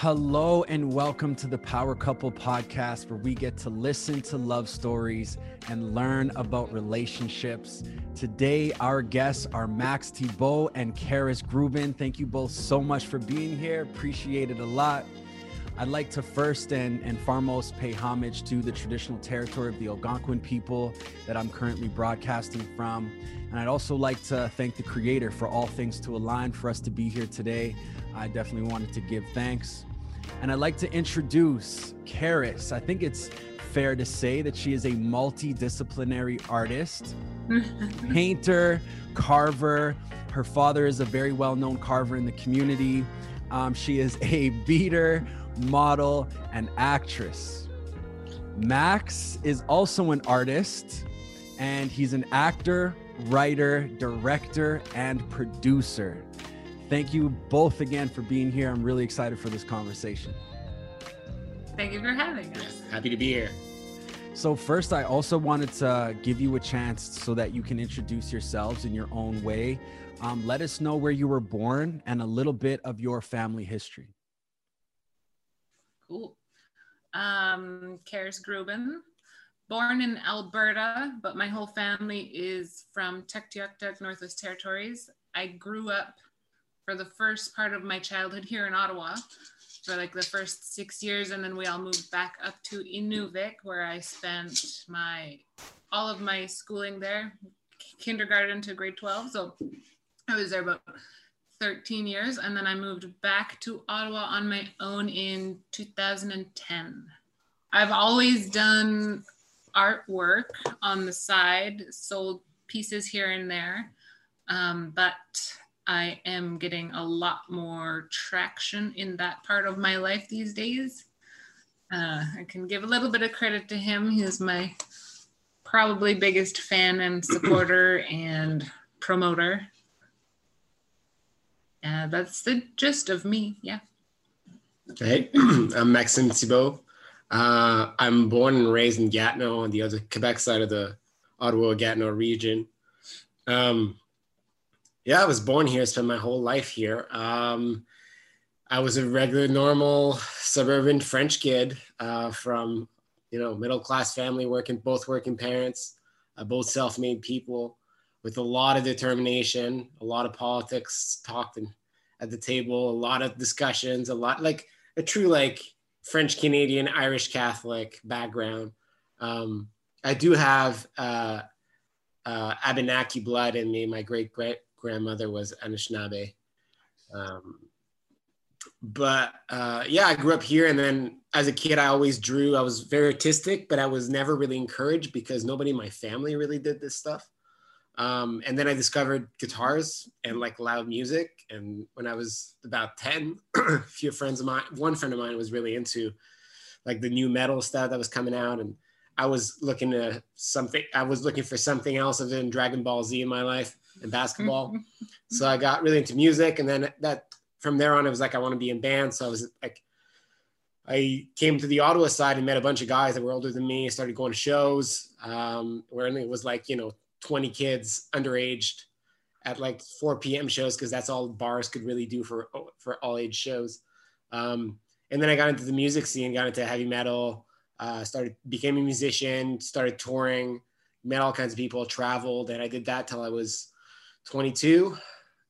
Hello and welcome to the Power Couple podcast, where we get to listen to love stories and learn about relationships. Today, our guests are Max Thibault and Karis Grubin. Thank you both so much for being here. Appreciate it a lot. I'd like to first and, and foremost pay homage to the traditional territory of the Algonquin people that I'm currently broadcasting from. And I'd also like to thank the Creator for all things to align for us to be here today. I definitely wanted to give thanks. And I'd like to introduce Karis. I think it's fair to say that she is a multidisciplinary artist, painter, carver. Her father is a very well known carver in the community. Um, she is a beader, model, and actress. Max is also an artist, and he's an actor, writer, director, and producer. Thank you both again for being here. I'm really excited for this conversation. Thank you for having us. Happy to be here. So, first, I also wanted to give you a chance so that you can introduce yourselves in your own way. Um, let us know where you were born and a little bit of your family history. Cool. Um, Karis Grubin, born in Alberta, but my whole family is from Tuktoyaktuk, Northwest Territories. I grew up for the first part of my childhood here in Ottawa for like the first six years. And then we all moved back up to Inuvik where I spent my, all of my schooling there, kindergarten to grade 12. So I was there about 13 years. And then I moved back to Ottawa on my own in 2010. I've always done artwork on the side, sold pieces here and there. Um, but I am getting a lot more traction in that part of my life these days. Uh, I can give a little bit of credit to him. He's my probably biggest fan and supporter and promoter. Uh, that's the gist of me. Yeah. Hey, I'm Maxime Thibault. Uh, I'm born and raised in Gatineau on the other Quebec side of the Ottawa Gatineau region. Um, yeah, I was born here, spent my whole life here. Um, I was a regular, normal suburban French kid uh, from, you know, middle class family, working both working parents, uh, both self made people, with a lot of determination, a lot of politics talked at the table, a lot of discussions, a lot like a true like French Canadian Irish Catholic background. Um, I do have uh, uh, Abenaki blood in me. My great great grandmother was Anishinaabe. Um, but uh, yeah, I grew up here, and then as a kid, I always drew. I was very artistic, but I was never really encouraged because nobody in my family really did this stuff. Um, and then I discovered guitars and like loud music. And when I was about 10, a few friends of mine, one friend of mine was really into like the nu metal stuff that was coming out. And I was looking to something, I was looking for something else other than Dragon Ball Z in my life and basketball. so I got really into music, and then that from there on, it was like I want to be in band. So I was like, I came to the Ottawa side and met a bunch of guys that were older than me. Started going to shows um, where it was like you know 20 kids underaged at like 4 p.m. shows because that's all bars could really do for for all age shows. Um, and then I got into the music scene, got into heavy metal, uh, started became a musician, started touring, met all kinds of people, traveled, and I did that till I was 22,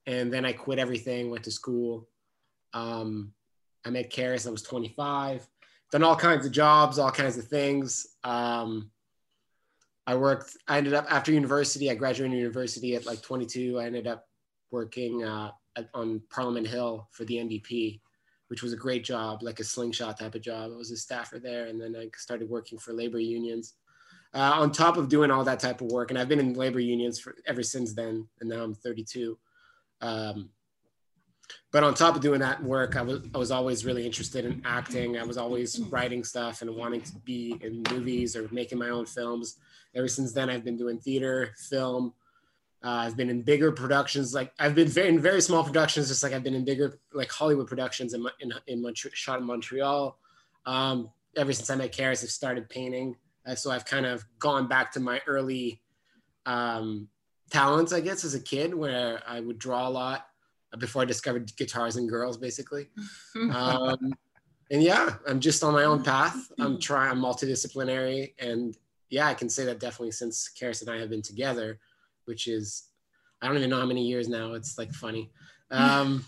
and then I quit everything, went to school. Um, I met Karis. I was 25. Done all kinds of jobs, all kinds of things. Um, I worked. I ended up after university. I graduated university at like 22. I ended up working uh, at, on Parliament Hill for the NDP, which was a great job, like a slingshot type of job. I was a staffer there, and then I started working for labor unions uh, on top of doing all that type of work. And I've been in labor unions for ever since then. And now I'm 32. Um, but on top of doing that work, I was, I was always really interested in acting. I was always writing stuff and wanting to be in movies or making my own films. Ever since then, I've been doing theater, film. Uh, I've been in bigger productions. Like I've been very, in very small productions, just like I've been in bigger, like Hollywood productions in, in, in Montreal, shot in Montreal. Um, ever since I met Karis, I've started painting. So I've kind of gone back to my early um, talents, I guess, as a kid, where I would draw a lot before I discovered guitars and girls, basically. um, and yeah, I'm just on my own path. I'm trying. I'm multidisciplinary, and yeah, I can say that definitely since Karis and I have been together, which is I don't even know how many years now. It's like funny. Um,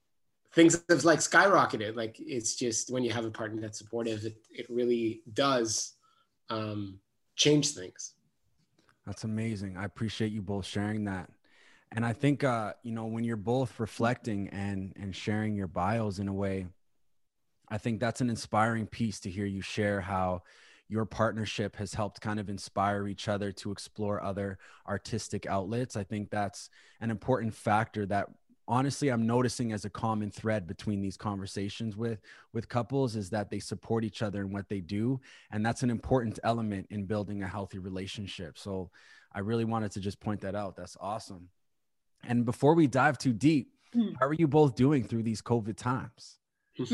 things have like skyrocketed. Like it's just when you have a partner that's supportive, it it really does um, change things. That's amazing. I appreciate you both sharing that. And I think uh, you know, when you're both reflecting and and sharing your bios in a way, I think that's an inspiring piece to hear you share how your partnership has helped kind of inspire each other to explore other artistic outlets. I think that's an important factor that honestly i'm noticing as a common thread between these conversations with with couples is that they support each other in what they do and that's an important element in building a healthy relationship. So i really wanted to just point that out. That's awesome. And before we dive too deep hmm. how are you both doing through these covid times?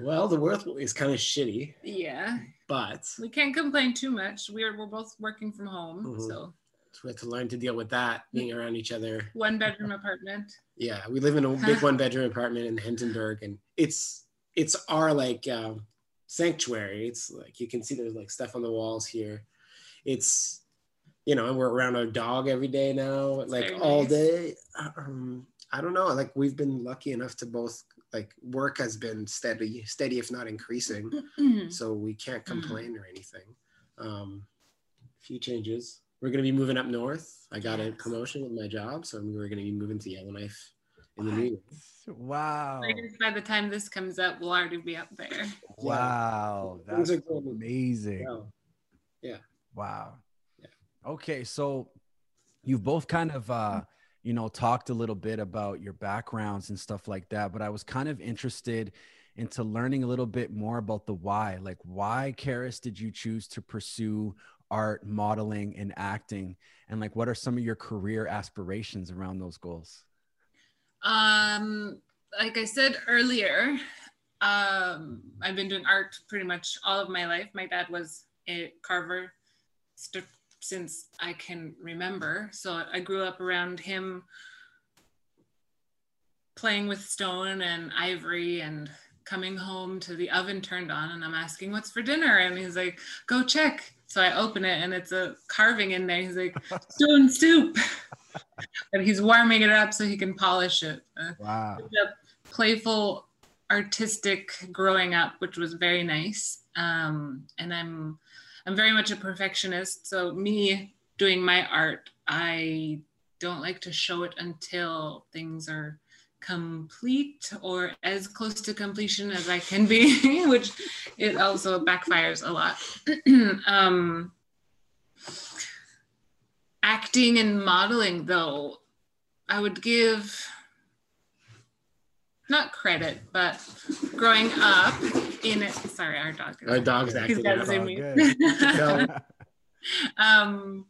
Well the world is kind of shitty yeah. but we can't complain too much. We're, we're both working from home mm-hmm. so so we have to learn to deal with that, being around each other. One bedroom apartment. Yeah, we live in a big one bedroom apartment in Hintonburg, and it's it's our like um, sanctuary. It's like you can see there's like stuff on the walls here. It's you know, and we're around our dog every day now, it's like all nice. day. Um, I don't know. Like we've been lucky enough to both like work has been steady, steady if not increasing. So we can't mm-hmm. complain or anything. Um, a few changes we're going to be moving up north. I got yes. a promotion with my job, so we're going to be moving to Yellowknife in the new year. Wow! By the time this comes up, we'll already be up there. Wow, that's amazing. Yeah. Wow. Yeah. Okay, so you've both kind of uh, you know talked a little bit about your backgrounds and stuff like that, but I was kind of interested into learning a little bit more about the why. Like, why, Karis, did you choose to pursue art, modeling, and acting? And like, what are some of your career aspirations around those goals? Um, like I said earlier, um, I've been doing art pretty much all of my life. My dad was a carver st- since I can remember. So I grew up around him playing with stone and ivory and coming home to the oven turned on and I'm asking what's for dinner and he's like go check so I open it and it's a carving in there. He's like, stone soup. and he's warming it up so he can polish it. Uh, wow. Playful, artistic growing up, which was very nice. Um, and I'm I'm very much a perfectionist. So me doing my art, I don't like to show it until things are complete or as close to completion as I can be, which it also backfires a lot. um, acting and modeling, though, I would give not credit, but growing up in it. Sorry, our dog. Our dog's acting. um,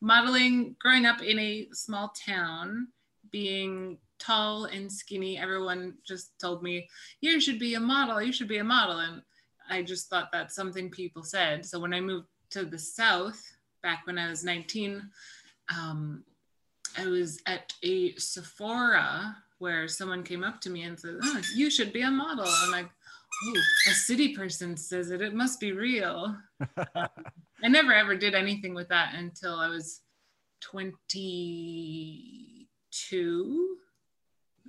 modeling, growing up in a small town, being tall and skinny. Everyone just told me, you should be a model, you should be a model. And I just thought that's something people said. So when I moved to the South back when I was 19, um, I was at a Sephora where someone came up to me and said, oh, you should be a model. I'm like, oh, a city person says it, it must be real. I never ever did anything with that until I was 22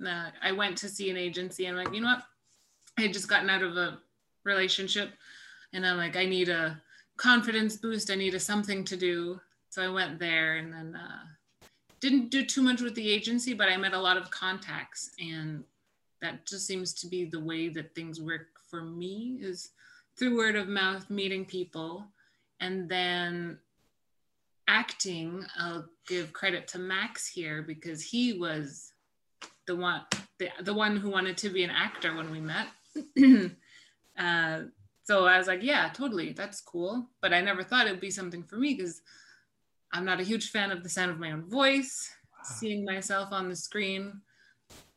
uh, I went to see an agency and I'm like, you know what? I had just gotten out of a relationship and I'm like, I need a confidence boost. I need a something to do. So I went there and then uh, didn't do too much with the agency, but I met a lot of contacts and that just seems to be the way that things work for me is through word of mouth, meeting people, and then acting. I'll give credit to Max here because he was the one the, the one who wanted to be an actor when we met. Uh, so i was like yeah totally that's cool. But i never thought it would be something for me because i'm not a huge fan of the sound of my own voice wow. seeing myself on the screen.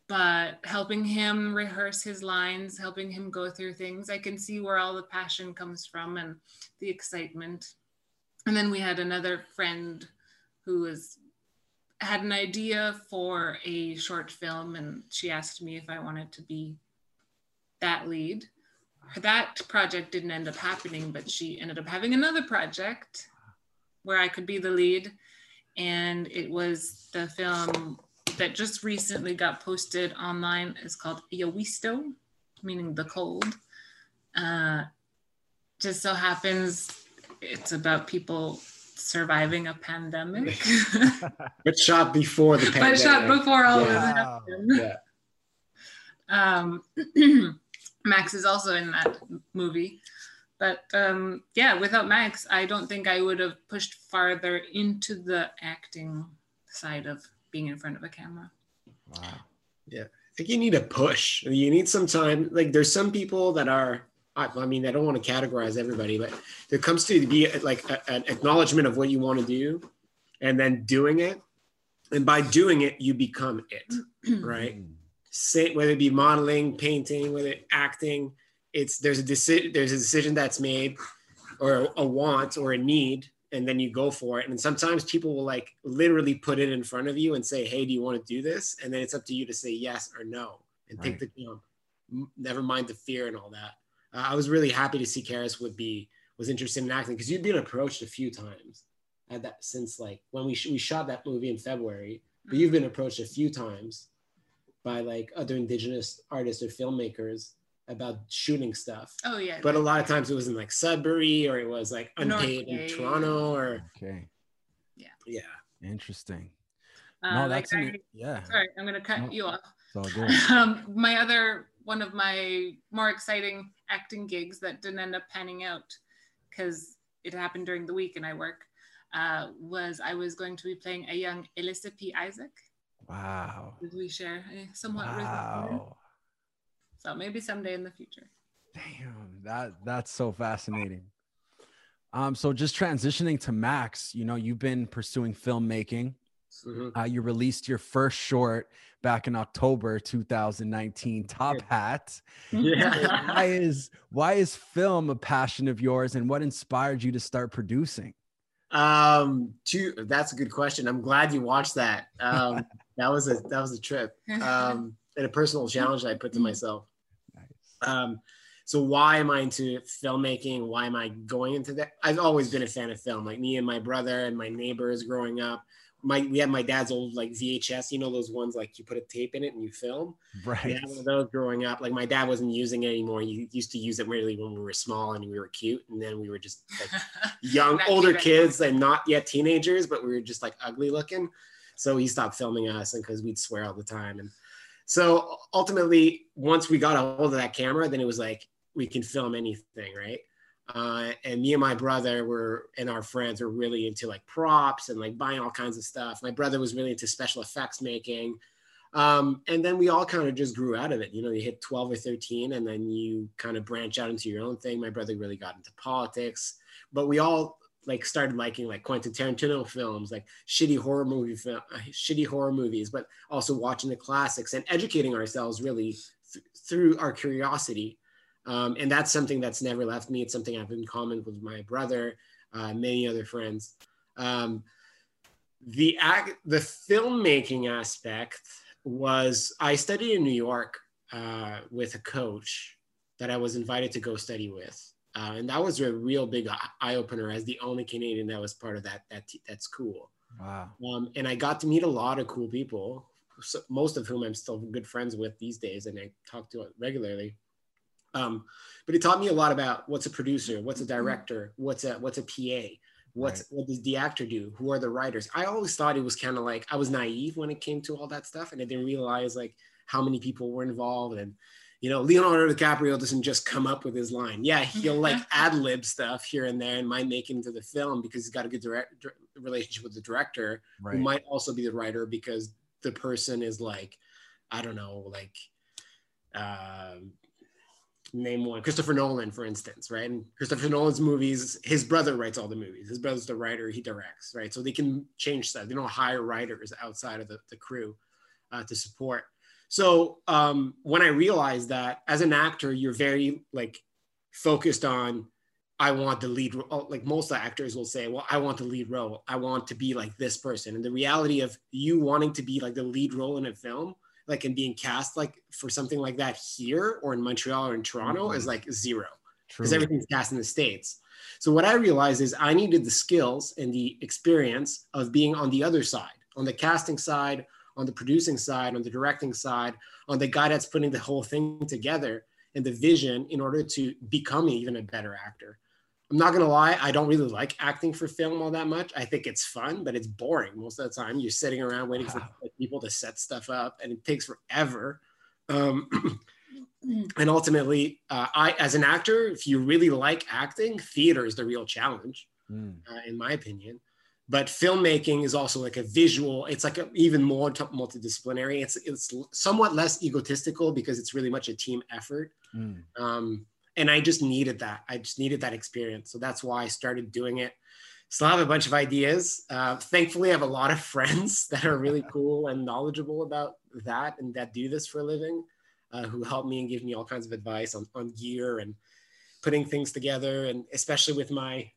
But helping him rehearse his lines helping him go through things i can see where all the passion comes from and the excitement. And then we had another friend who was had an idea for a short film and she asked me if I wanted to be that lead. That project didn't end up happening, but she ended up having another project where I could be the lead. And it was the film that just recently got posted online. It's called Yowisto, meaning the cold. Uh, just so happens it's about people surviving a pandemic. but shot before the pandemic. But shot before all yeah. of that happened. Yeah. Um, Max is also in that movie. But um, yeah, without Max, I don't think I would have pushed farther into the acting side of being in front of a camera. Wow. Yeah. I think you need a push. You need some time. Like there's some people that are I, I, mean, I don't want to categorize everybody, but there comes to be like a, an acknowledgement of what you want to do and then doing it. And by doing it, you become it, right? Say, whether it be modeling, painting, whether acting, it's there's a decision, there's a decision that's made or a want or a need, and then you go for it. And sometimes people will like literally put it in front of you and say, Hey, do you want to do this? And then it's up to you to say yes or no and right. take the jump. Never mind the fear and all that uh, I was really happy to see Karis would be was interested in acting because you'd been approached a few times at that since like when we sh- we shot that movie in February, but you've been approached a few times by like other indigenous artists or filmmakers about shooting stuff. Oh yeah. But a lot of times it was in like Sudbury or it was like unpaid in Toronto or okay. Yeah. Yeah. Interesting. Uh, no, that's like I, yeah. Sorry, I'm gonna cut no, you off. It's all good. um, my other one of my more exciting acting gigs that didn't end up panning out because it happened during the week and I work uh, was I was going to be playing a young Elisapie Isaac. Wow. Did we share a somewhat wow. So maybe someday in the future. Damn, that that's so fascinating. Um, so just transitioning to Max, you know, you've been pursuing filmmaking. Mm-hmm. Uh, you released your first short back in October 2019, Top Hat. Yeah. why is why is film a passion of yours, and what inspired you to start producing? Um, two, that's a good question. I'm glad you watched that. Um, that was a that was a trip um, and a personal challenge I put to myself. Nice. Um, so why am I into filmmaking? Why am I going into that? I've always been a fan of film. Like me and my brother and my neighbors growing up, my we had my dad's old like VHS, you know those ones like you put a tape in it and you film. Right. We had one of those growing up. Like my dad wasn't using it anymore. He used to use it really when we were small and we were cute, and then we were just like young, older kids and not yet teenagers, but we were just like ugly looking. So he stopped filming us, and because we'd swear all the time, and so ultimately, once we got a hold of that camera, then it was like we can film anything, right? Uh, and me and my brother were and our friends were really into like props and like buying all kinds of stuff. My brother was really into special effects making. Um, and then we all kind of just grew out of it. You know, you hit 12 or 13 and then you kind of branch out into your own thing. My brother really got into politics, but we all like started liking like Quentin Tarantino films, like shitty horror movie film, shitty horror movies, but also watching the classics and educating ourselves really th- through our curiosity um, and that's something that's never left me. It's something I've in common with my brother, uh, many other friends. Um, the act, the filmmaking aspect was I studied in New York uh, with a coach that I was invited to go study with. Uh, and that was a real big eye opener as the only Canadian that was part of that that that school. Wow. Um, and I got to meet a lot of cool people, so most of whom I'm still good friends with these days, and I talk to regularly. Um, but it taught me a lot about what's a producer, what's a director, what's a what's a PA, what's right. what does the actor do, who are the writers. I always thought it was kind of like I was naive when it came to all that stuff, and I didn't realize like how many people were involved and you know, Leonardo DiCaprio doesn't just come up with his line. Yeah, he'll like ad lib stuff here and there and might make it into the film because he's got a good direct relationship with the director, right. who might also be the writer because the person is like, I don't know, like um, name one christopher nolan for instance right? And christopher nolan's movies his brother writes all the movies. His brother's the writer he directs right? So they can change stuff they don't hire writers outside of the, the crew uh, to support. So um, when i realized that as an actor you're very like focused on i want the lead role like most actors will say well i want the lead role. I want to be like this person. And the reality of you wanting to be like the lead role in a film like in being cast like for something like that here or in Montreal or in Toronto Mhm. is like zero because everything's cast in the states. So what I realized is I needed the skills and the experience of being on the other side, on the casting side, on the producing side, on the directing side, on the guy that's putting the whole thing together and the vision in order to become even a better actor. I'm not gonna lie, I don't really like acting for film all that much. I think it's fun, but it's boring most of the time. You're sitting around waiting for Wow. like, people to set stuff up, and it takes forever. Um, and ultimately, uh, I, as an actor, if you really like acting, theater is the real challenge, Mm. uh, in my opinion. But filmmaking is also like a visual. It's like a, even more t- multidisciplinary. It's it's somewhat less egotistical because it's really much a team effort. Mm. Um, and I just needed that. I just needed that experience. So that's why I started doing it. Still have a bunch of ideas. Uh, thankfully, I have a lot of friends that are really cool and knowledgeable about that and that do this for a living, uh, who help me and give me all kinds of advice on, on gear and putting things together. And especially with my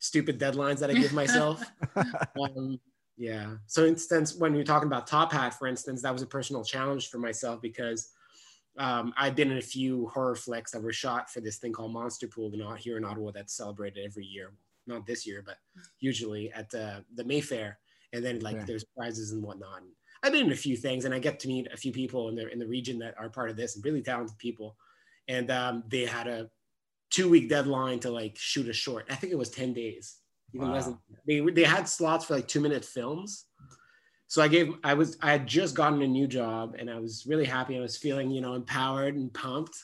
stupid deadlines that I give myself. um, yeah. So, instance, when you're talking about Top Hat, for instance, that was a personal challenge for myself because um, I've been in a few horror flicks that were shot for this thing called Monster Pool, not here in Ottawa, that's celebrated every year. Not this year, but usually at the, the Mayfair. And then like Okay. there's prizes and whatnot. And I've been in a few things, and I get to meet a few people in the in the region that are part of this, and really talented people. And um, they had a two week deadline to like shoot a short. I think it was ten days. Even less than, they they had slots for like two minute films. So I gave I was I had just gotten a new job and I was really happy. I was feeling you know empowered and pumped.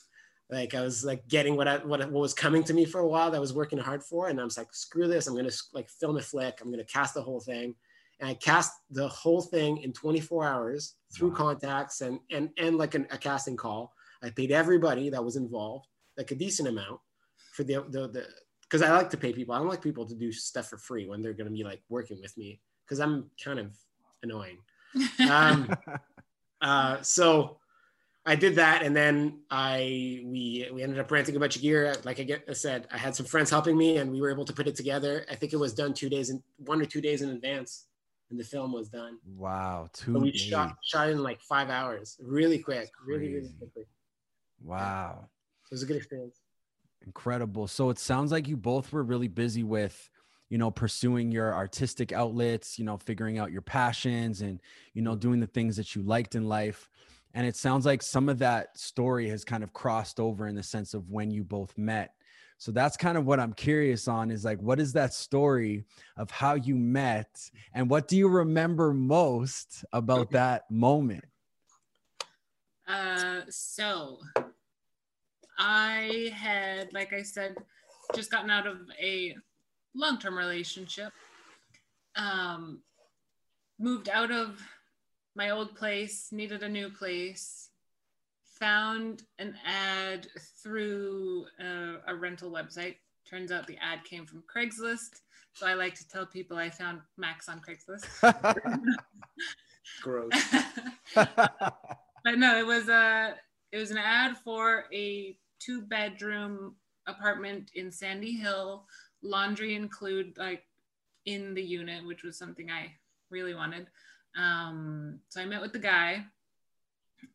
Like I was like getting what I what, what was coming to me for a while that I was working hard for, and I was like, screw this! I'm gonna like film a flick. I'm gonna cast the whole thing, and I cast the whole thing in 24 hours through Wow. contacts and and and like an, a casting call. I paid everybody that was involved like a decent amount for the the the because I like to pay people. I don't like people to do stuff for free when they're gonna be like working with me because I'm kind of annoying. Um, uh, so I did that, and then I we we ended up renting a bunch of gear. Like I get I said, I had some friends helping me, and we were able to put it together. I think it was done two days in one or two days in advance, and the film was done. wow. Two we days. shot shot in like five hours, really quick, really really quickly. Wow. It was a good experience. Incredible. So it sounds like you both were really busy with, you know, pursuing your artistic outlets, you know, figuring out your passions and, you know, doing the things that you liked in life. And it sounds like some of that story has kind of crossed over in the sense of when you both met. So that's kind of what I'm curious on is like, what is that story of how you met and what do you remember most about that moment? Uh, so I had, like I said, just gotten out of a long-term relationship. Um, moved out of my old place, needed a new place. Found an ad through a, a rental website. Turns out the ad came from Craigslist. So I like to tell people I found Max on Craigslist. Gross. but no, it was a it was an ad for a two bedroom apartment in Sandy Hill, laundry include like in the unit, which was something I really wanted. Um, so I met with the guy,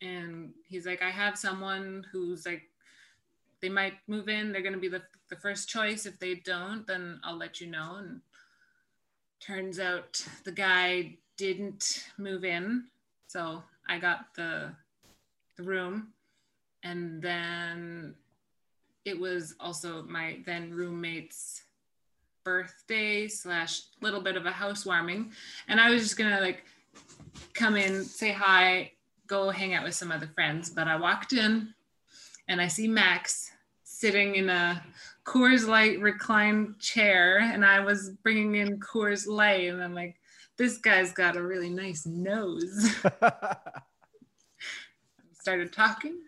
and he's like, I have someone who's like, they might move in. They're gonna be the the first choice. If they don't, then I'll let you know. And turns out the guy didn't move in so I got the the room, and then it was also my then roommate's birthday slash little bit of a housewarming, and I was just gonna like come in, say hi, go hang out with some other friends. But I walked in, and I see Max sitting in a Coors Light reclined chair, and I was bringing in Coors Light, and I'm like, this guy's got a really nice nose. started talking.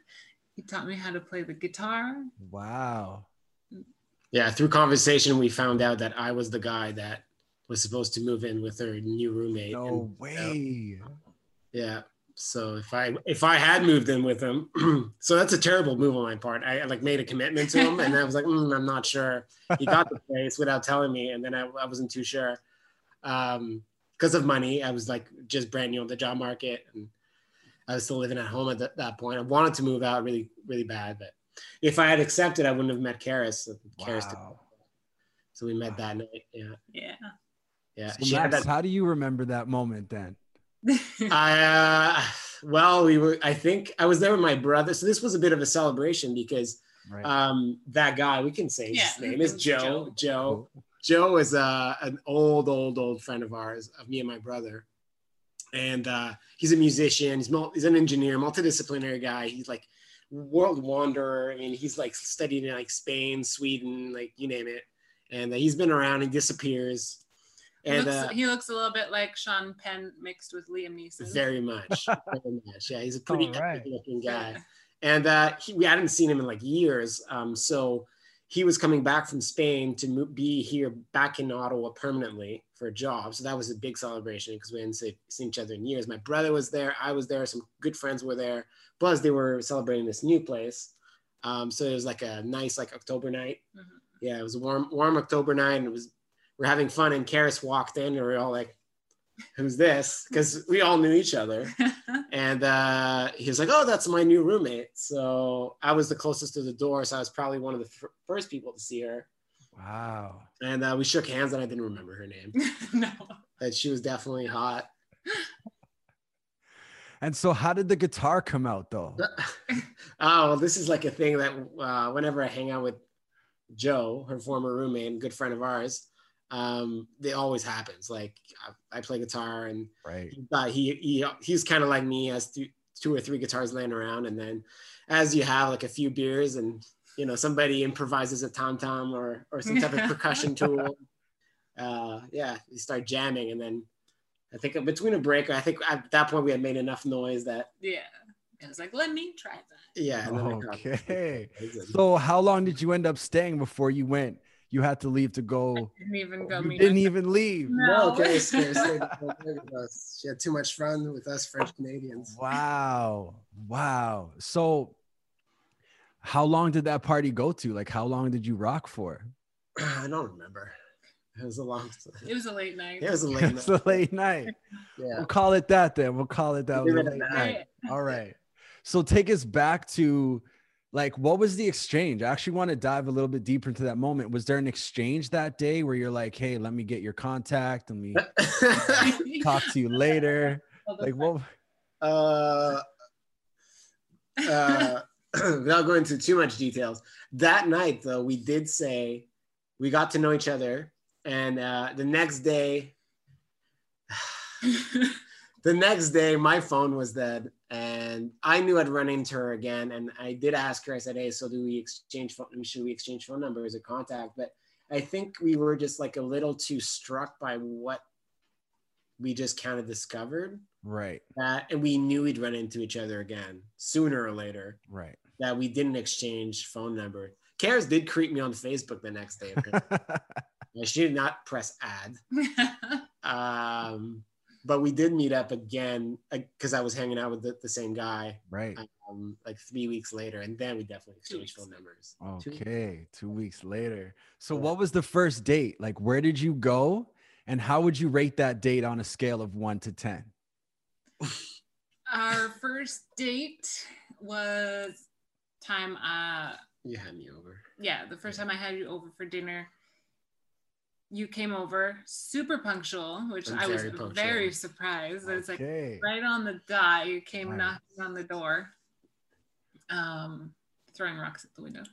He taught me how to play the guitar. wow. Yeah, through conversation, we found out that I was the guy that was supposed to move in with her new roommate. No And, way. yeah. So if I if I had moved in with him, so that's a terrible move on my part. I like made a commitment to him, and I was like, "Mm, I'm not sure. He got the place without telling me, and then I, I wasn't too sure um, because of money. I was like just brand new on the job market, and I was still living at home at th- that point. I wanted to move out really, really bad, but if I had accepted, I wouldn't have met Karis. Karis Wow. so we met that night. Yeah, Yeah. yeah. So She had Max, that- how do you remember that moment then? I uh, well, we were. I think I was there with my brother. So this was a bit of a celebration because Right. um, that guy we can say Yeah, his name is Joe. Joe. Joe. Joe is uh, an old, old, old friend of ours, of me and my brother, and uh, he's a musician. He's mul- he's an engineer, multidisciplinary guy. He's like world wanderer. I mean, he's like studied in like Spain, Sweden, like you name it. And uh, he's been around. He disappears, He and looks, uh, he looks a little bit like Sean Penn mixed with Liam Neeson. very much, very much. Yeah, he's a pretty All right. epic looking guy. and uh, he, we hadn't seen him in like years. Um, so he was coming back from Spain to mo- be here back in Ottawa permanently for a job. So that was a big celebration because we hadn't se- seen each other in years. My brother was there, I was there, some good friends were there. Plus, they were celebrating this new place. Um, so it was like a nice like October night. Mhm. Yeah, it was a warm warm October night, and it was we're having fun. And Karis walked in, and we are all like, "Who's this?" Because we all knew each other and uh, he was like, "Oh, that's my new roommate." So I was the closest to the door, so I was probably one of the f- first people to see her. Wow. And uh, we shook hands, and I didn't remember her name, no. but she was definitely hot. And so how did the guitar come out though? oh, well, this is like a thing that uh, whenever I hang out with Joe, her former roommate and good friend of ours, um, it always happens. Like I, I play guitar, and Right. he he, he he's kind of like me has two, two or three guitars laying around and then as you have like a few beers and you know somebody improvises a tom tom or or some type of percussion tool uh yeah you start jamming and then i think between a break i think at that point we had made enough noise that Yeah. I was like, let me try that. yeah and then I got- Okay. So how long did you end up staying before you went? You had to leave to go. Didn't even go You didn't my- even leave. no No. okay scared, scared with us. she had too much fun with us french canadians Wow. Wow. So how long did that party go to? Like how long did you rock for? i don't remember it was a long It was a late night. it was a late It's night a late night. yeah We'll call it that then. We'll call it that. was a it late that. night. All right. So take us back to like what was the exchange? I actually want to dive a little bit deeper into that moment. Was there an exchange that day where you're like, hey, let me get your contact, let me talk to you later? Like what uh, uh, without going into too much details, that night though, we did say we got to know each other, and uh, the next day, the next day, my phone was dead, and I knew I'd run into her again, and I did ask her. I said, "Hey, so do we exchange phone? Should we exchange phone numbers or contact?" But I think we were just like a little too struck by what we just kind of discovered right, that and we knew we'd run into each other again sooner or later right. That we didn't exchange phone number Karis did creep me on facebook the next day I she did not press add um, but we did meet up again because i was hanging out with the, the same guy right. um, like three weeks later and then we definitely exchanged phone weeks. numbers Two- Okay, two weeks later. So, what was the first date? Like, where did you go, and how would you rate that date on a scale of one to ten? Our first date was time uh you had me over yeah, the first time I had you over for dinner. You came over super punctual, which I'm I was very punctual. very surprised. It's like right on the dot. You came Right. knocking on the door, um, throwing rocks at the window.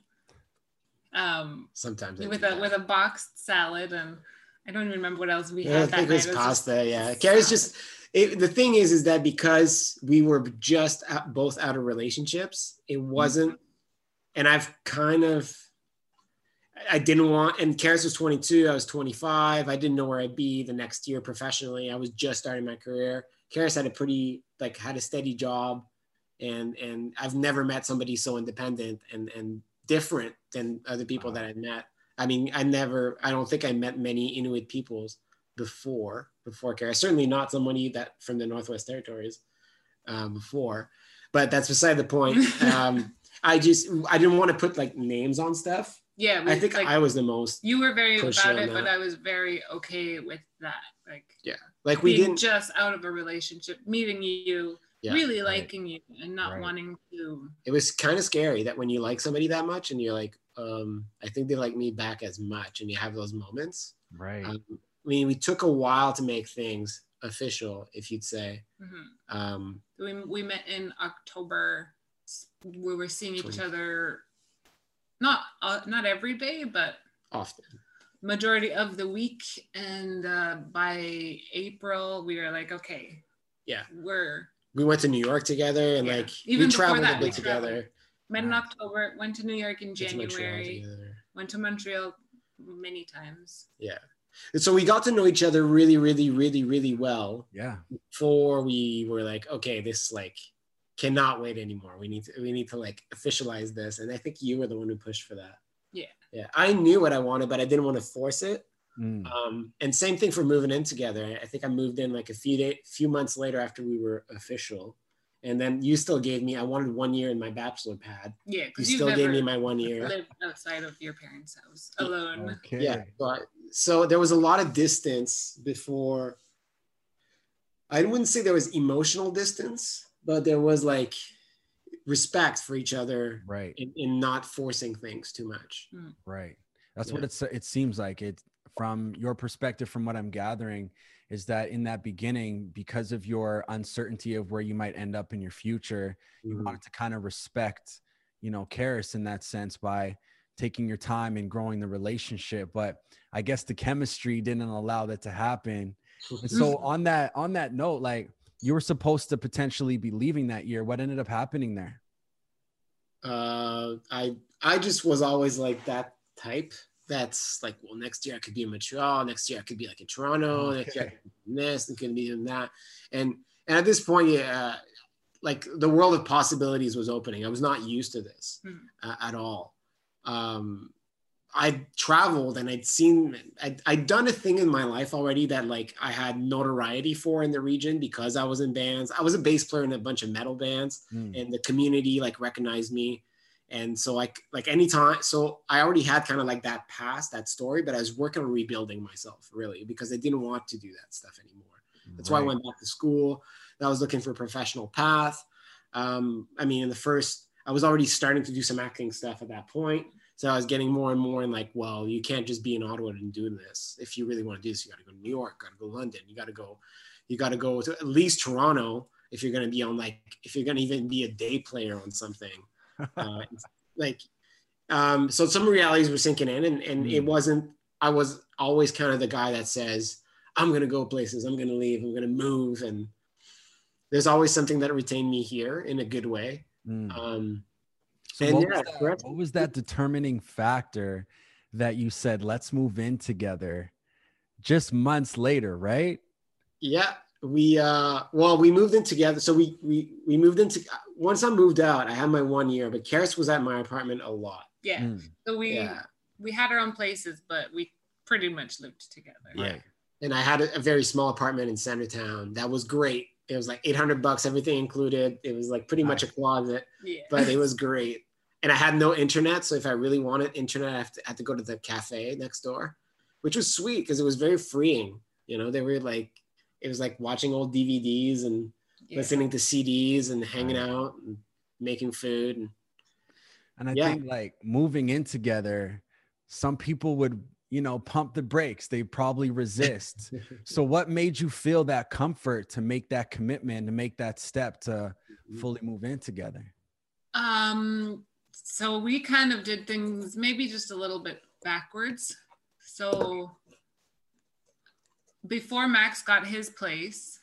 Um, sometimes I with a that. with a boxed salad and I don't even remember what else we Yeah, I had that think it was It was just- pasta. Yeah, Karis just. It, the thing is, is that because we were just out, both out of relationships, it mm-hmm. wasn't. And I've kind of. I didn't want, and Karis was 22. I was 25. I didn't know where I'd be the next year professionally. I was just starting my career. Karis had a pretty like had a steady job, and and I've never met somebody so independent and and different than other people uh-huh. that I met. I mean, I never, I don't think I met many Inuit peoples before, before Kara. Certainly not somebody that from the Northwest Territories um, before, but that's beside the point. Um, I just, I didn't want to put like names on stuff. yeah, we, I think like, I was the most, you were very about on it, but. I was very okay with that. Like yeah, like we being didn't, just out of a relationship, meeting you Yeah, really right. liking you and not Right. wanting to. it was kind of scary that when you like somebody that much and you're like, um, I think they like me back as much, and you have those moments. Right. Um, I mean, we took a while to make things official, if you'd say. Mhm. Um, We, we met in October. We were seeing each Twenty. other, not uh, not every day, but often. majority of the week. And uh, by April, we were like, okay, Yeah. we're We went to New York together, and Yeah. like Even we traveled that, a bit together. traveled. met in October, went to New York in Went to Montreal January, together. went to Montreal many times. Yeah. And so we got to know each other really, really, really, really well yeah. before we were like, okay, this like cannot wait anymore. We need to we need to like officialize this. And I think you were the one who pushed for that. Yeah. Yeah. I knew what I wanted, but I didn't want to force it. Mm. Um, and same thing for moving in together. I think I moved in like a few day, few months later after we were official. And then you still gave me, I wanted one year in my bachelor pad. Yeah, You because you've still gave me my one year. lived outside of your parents' house alone. Okay. Yeah. But so there was a lot of distance before. I wouldn't say there was emotional distance, but there was like respect for each other Right. in, in not forcing things too much. Hmm. Right. That's Yeah. what it's it seems like. It from your perspective, from what I'm gathering, is that in that beginning, because of your uncertainty of where you might end up in your future, you Mhm. wanted to kind of respect, you know, Karis in that sense by taking your time and growing the relationship. But I guess the chemistry didn't allow that to happen. And so on that on that note, like you were supposed to potentially be leaving that year. What ended up happening there? uh, I I just was always like that type. That's like, well, next year I could be in Montreal. Next year I could be like in Toronto. Next year I could be in this and could be in that. And and at this point, yeah, like the world of possibilities was opening. I was not used to this Mhm. uh, at all. Um, I traveled and I'd seen I'd, I'd done a thing in my life already that like I had notoriety for in the region because I was in bands. I was a bass player in a bunch of metal bands Mm. and the community like recognized me and so like like anytime so i already had kind of like that past that story but i was working on rebuilding myself really because i didn't want to do that stuff anymore. That's why i went back to school. I was looking for a professional path. Um, i mean in the first i was already starting to do some acting stuff at that point. So i was getting more and more in like well you can't just be in ottawa and do this. If you really want to do this you got to go to new york got to go to london you got to go you got to go to at least toronto if you're going to be on like if you're going to even be a day player on something uh, like um so some realities were sinking in and, and it Mm. wasn't i was always kind of the guy that says i'm gonna go places i'm gonna leave i'm gonna move and there's always something that retained me here in a good way Mm. um So And what, yeah, was that, what was that determining factor that you said, let's move in together just months later, right? yeah we uh well we moved in together so we we we moved into once i moved out i had my one year but Karis was at my apartment a lot Yeah. Mm, So we yeah we had our own places, but we pretty much lived together. Yeah. Right. and I had a, a very small apartment in Centertown. That was great. It was like 800 bucks, everything included. It was like pretty much a closet, Yeah. but it was great. And I had no internet, so if I really wanted internet, I have to, I had to go to the cafe next door, which was sweet because it was very freeing. You know, they were like, it was like watching old DVDs and Yeah. listening to CDs and hanging Right. out and making food. And And I Yeah. think like moving in together, some people would, you know, pump the brakes. They probably resist. so what made you feel that comfort to make that commitment, to make that step to fully move in together? Um, so we kind of did things maybe just a little bit backwards. So before Max got his place,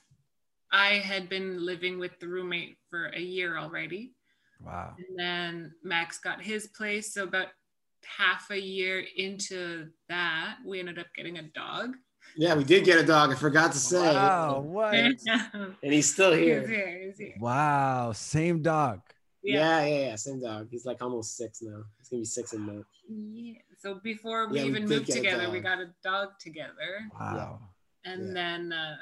I had been living with the roommate for a year already. Wow. And then Max got his place. So about half a year into that, we ended up getting a dog. yeah, we did get a dog. I forgot to say. Wow. What? And he's still here. here. He's here. Wow. Same dog. Yeah. yeah, yeah, same dog. He's like almost six now. He's gonna be six in March. Yeah. So before we Yeah, even did moved together, we got a dog together. Wow. And Yeah. then uh,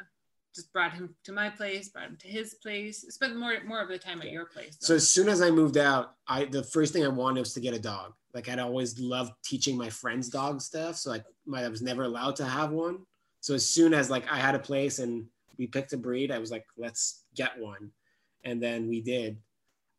just brought him to my place, brought him to his place. Spent more more of the time at your place. So as soon as I moved out, I the first thing I wanted was to get a dog. Like I'd always loved teaching my friends dog stuff. So like my, I was never allowed to have one. So as soon as like I had a place and we picked a breed, I was like, let's get one. and then we did.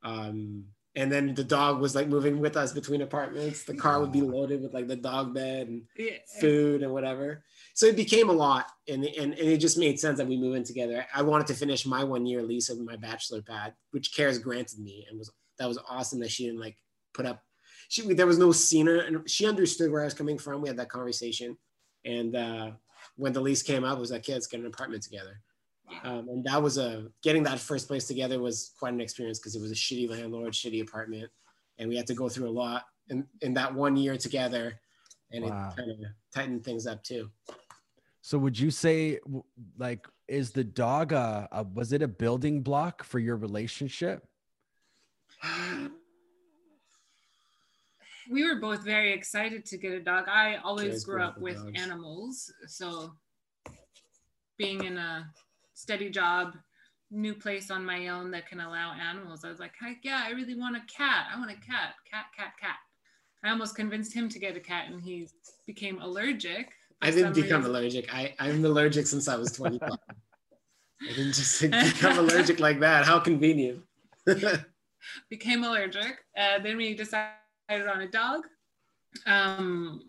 Um, and then the dog was like moving with us between apartments. The car would be loaded with like the dog bed and Yeah. food and whatever. So it became a lot, and, and and it just made sense that we move in together. I wanted to finish my one year lease of my bachelor pad, which Karis granted me, and was that was awesome that she didn't like put up. She there was no scenery, and she understood where I was coming from. We had that conversation, and uh, when the lease came up, it was like, yeah, let's get an apartment together. Um, and that was a getting that first place together was quite an experience because it was a shitty landlord, shitty apartment, and we had to go through a lot in, in that one year together, and Wow. it kind of tightened things up too. So would you say like is the dog a, a was it a building block for your relationship? we were both very excited to get a dog. I always Kids grew grew up up with with dogs. animals, so being in a steady job, new place on my own that can allow animals, I was like, heck yeah, I really want a cat. I want a cat, cat, cat, cat. I almost convinced him to get a cat, and he became allergic. I didn't become reason. allergic. I, I'm allergic since I was 25. I didn't just become allergic like that. How convenient. became allergic. Uh, then we decided on a dog. Um,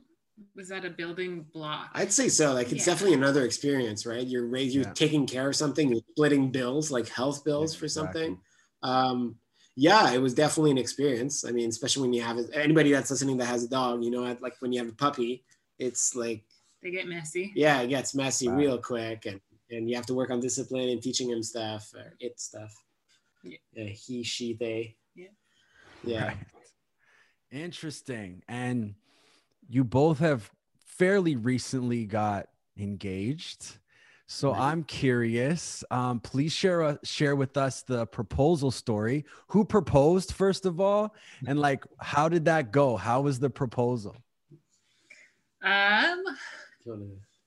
was that a building block? I'd say so. Like it's Yeah. definitely another experience, right? You're raised, you're Yeah. taking care of something, you're splitting bills, like health bills for Exactly. something. Um, yeah, it was definitely an experience. I mean, especially when you have anybody that's listening that has a dog, you know, like when you have a puppy, it's like, they get messy. yeah, it gets messy Right. real quick, and and you have to work on discipline and teaching him stuff or it stuff. Yeah. Yeah, he, she, they. Yeah. Yeah. Right. Interesting. And you both have fairly recently got engaged. So Right. I'm curious. Um, please share uh, share with us the proposal story. Who proposed first of all, and like how did that go? How was the proposal? Um,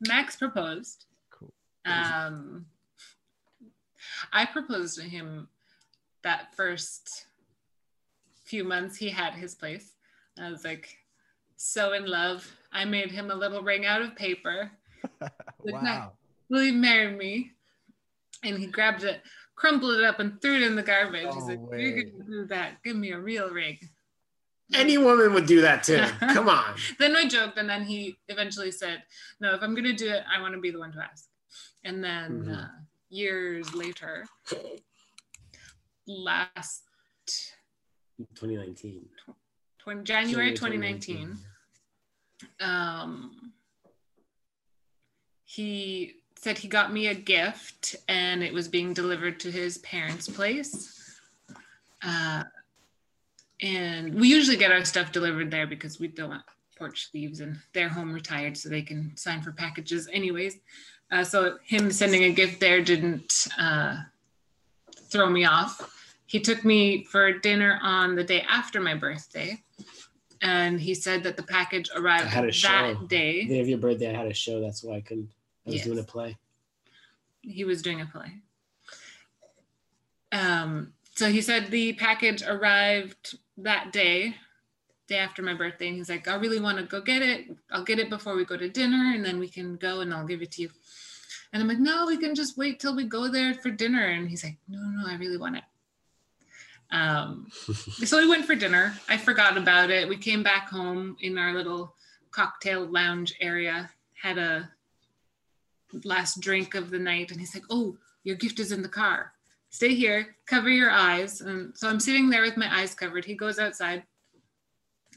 Max proposed. Cool. Um, I proposed to him that first few months he had his place. I was like so in love. I made him a little ring out of paper. Wow. Will you marry me? And he grabbed it, crumpled it up, and threw it in the garbage. He's No like, way. You're gonna do that. Give me a real ring. Any woman would do that too. Come on. then I joked, and then he eventually said, "No, if I'm gonna do it, I want to be the one to ask." And then Mhm. uh, years later, last 2019. 20, January 2019, um, he said he got me a gift, and it was being delivered to his parents' place. Uh, and we usually get our stuff delivered there because we don't want porch thieves and they're home retired so they can sign for packages anyways uh, so him sending a gift there didn't uh, throw me off he took me for dinner on the day after my birthday and he said that the package arrived I had a that show. day The day of your birthday, I had a show. That's why I couldn't. I was Yes. doing a play. he was doing a play. Um, so he said the package arrived that day, day after my birthday, and he's like, I really want to go get it. I'll get it before we go to dinner, and then we can go and I'll give it to you. And I'm like, no, we can just wait till we go there for dinner. And he's like, no, no, I really want it. Um, so we went for dinner. I forgot about it. We came back home in our little cocktail lounge area, had a last drink of the night, and he's like, "Oh, your gift is in the car. Stay here, cover your eyes." And so I'm sitting there with my eyes covered. He goes outside,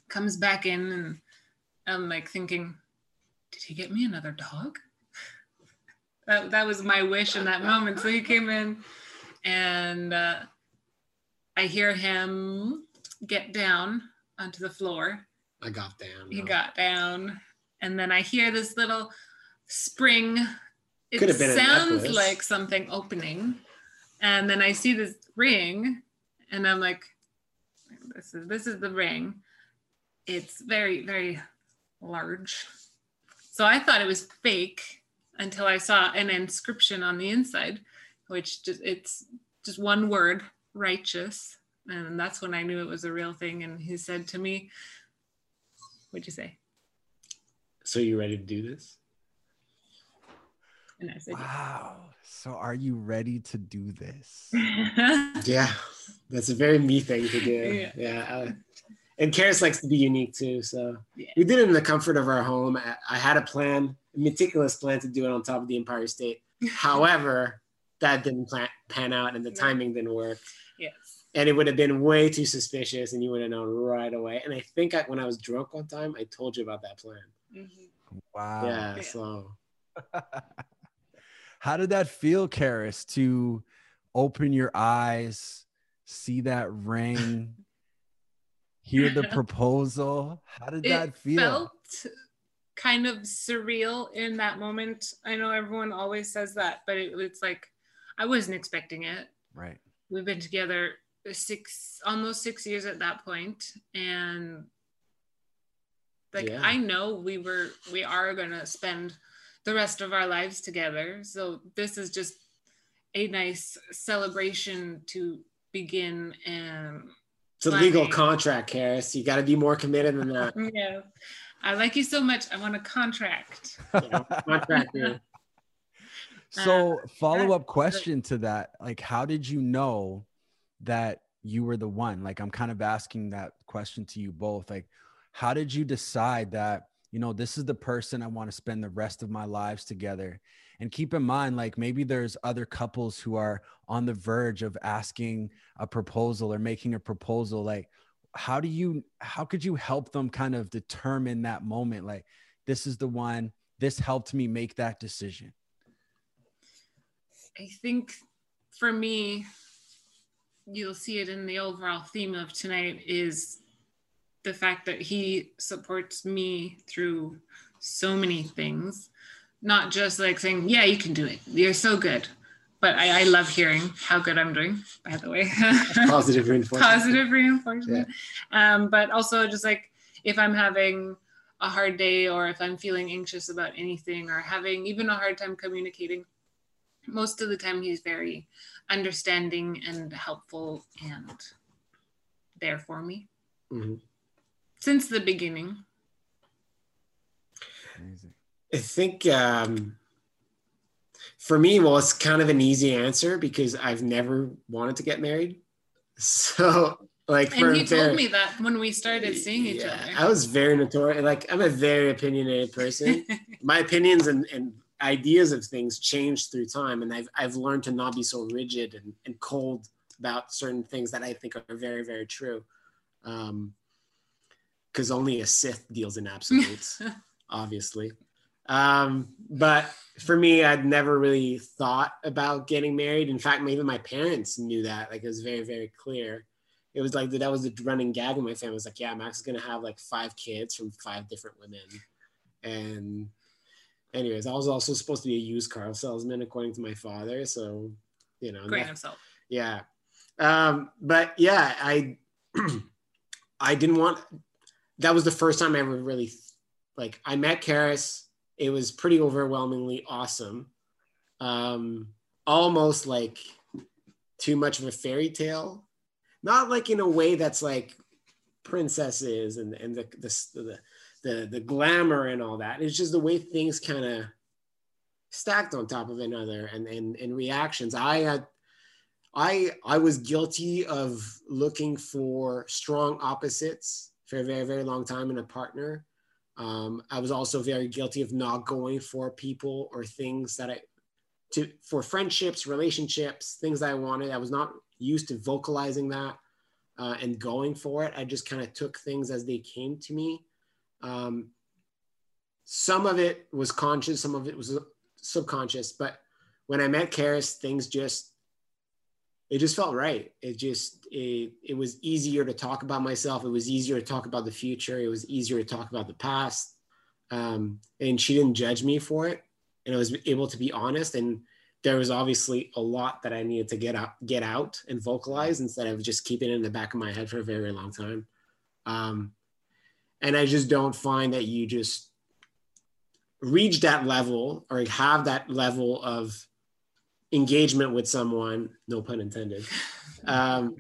comes back in, and I'm like thinking, "Did he get me another dog?" That that was my wish in that moment. So he came in, and uh, I hear him get down onto the floor I got down. he got down and then i hear this little spring it Could have been sounds like something opening and then i see this ring and i'm like this is this is the ring. It's very very large. So i thought it was fake until i saw an inscription on the inside which just it's just one word righteous. And that's when i knew it was a real thing. And he said to me what'd you say? So you ready to do this? And I said, wow. So are you ready to do this? Yeah, that's a very me thing to do. Yeah. Yeah. uh, and Karis likes to be unique too. So Yeah. we did it in the comfort of our home. I, I had a plan, a meticulous plan to do it on top of the Empire State. However, that didn't plan, pan out and the No. timing didn't work. yes. And it would have been way too suspicious and you would have known right away. And I think I, when I was drunk one time, I told you about that plan. Mhm. Wow. yeah. Yeah. So How did that feel, Karis, to open your eyes, see that ring, hear the proposal? How did that it feel? felt kind of surreal in that moment. I know everyone always says that, but it was like I wasn't expecting it. right. We've been together six, almost six years at that point, and like Yeah. I know we were, we are gonna spend the rest of our lives together. So this is just a nice celebration to begin and it's a legal contract, Karis. You got to be more committed than that. yeah. I like you so much. I want a contract. You know, contract here. So, Uh, follow up yeah. question to that like, how did you know that you were the one? Like, I'm kind of asking that question to you both. Like, how did you decide that, you know, this is the person I want to spend the rest of my lives together? And keep in mind, like, maybe there's other couples who are on the verge of asking a proposal or making a proposal. Like, how do you, how could you help them kind of determine that moment? Like, this is the one, this helped me make that decision. I think for me, you'll see it in the overall theme of tonight is the fact that he supports me through so many things, not just like saying, Yeah, you can do it. You're so good. But I, I love hearing how good I'm doing, by the way. Positive reinforcement. positive reinforcement. Um, but also just like if I'm having a hard day or if I'm feeling anxious about anything or having even a hard time communicating, most of the time he's very understanding and helpful and there for me Mhm. Since the beginning. Amazing. I think um, for me, well, it's kind of an easy answer because I've never wanted to get married. So, like, for And very- told me that when we started seeing each Yeah, other. I was very notorious. Like, I'm a very opinionated person. My opinions and, and ideas of things change through time, and I've I've learned to not be so rigid and, and cold about certain things that I think are very very true. Um, because only a Sith deals in absolutes, obviously. Um, but for me, I'd never really thought about getting married. In fact, maybe my parents knew that. Like it was very, very clear. It was like that was the running gag in my family. It was like, yeah, Max is gonna have like five kids from five different women. And anyways, I was also supposed to be a used car salesman according to my father. So, you know, that- of yeah um but yeah i i didn't want that was the first time i ever really like i met Karis. it was pretty overwhelmingly awesome. Um almost like too much of a fairy tale. Not like in a way that's like princesses and and the the the, the, the glamour and all that. It's just the way things kind of stacked on top of another and and, and reactions. I had I I was guilty of looking for strong opposites for a very very long time and a partner. Um, I was also very guilty of not going for people or things that I to for friendships, relationships, things I wanted. I was not used to vocalizing that uh, and going for it. I just kind of took things as they came to me. Um, some of it was conscious, some of it was subconscious. But when I met Karis, things just it just felt right. It just it, it was easier to talk about myself. It was easier to talk about the future. It was easier to talk about the past. Um, and she didn't judge me for it. And I was able to be honest. And there was obviously a lot that I needed to get out, get out and vocalize instead of just keeping it in the back of my head for a very, long time. Um, and I just don't find that you just reach that level or have that level of engagement with someone no pun intended um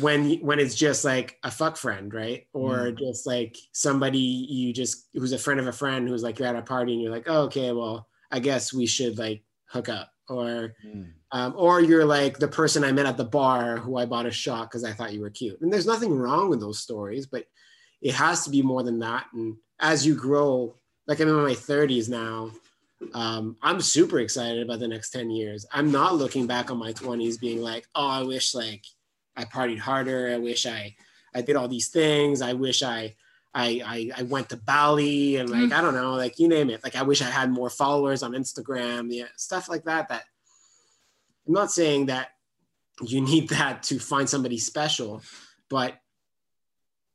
when when it's just like a fuck friend right or just like somebody you just who's a friend of a friend who's like you're at a party and you're like oh, okay well I guess we should like hook up or Mm. um, or you're like the person I met at the bar who I bought a shot because I thought you were cute. And there's nothing wrong with those stories, but it has to be more than that. And as you grow, like I'm in my 30s now, um, I'm super excited about the next 10 years. I'm not looking back on my 20s being like, oh, I wish like I partied harder. I wish I I did all these things. I wish I I I, I went to Bali and like Mm. I don't know, like you name it. Like I wish I had more followers on Instagram, yeah, stuff like that. That I'm not saying that you need that to find somebody special, but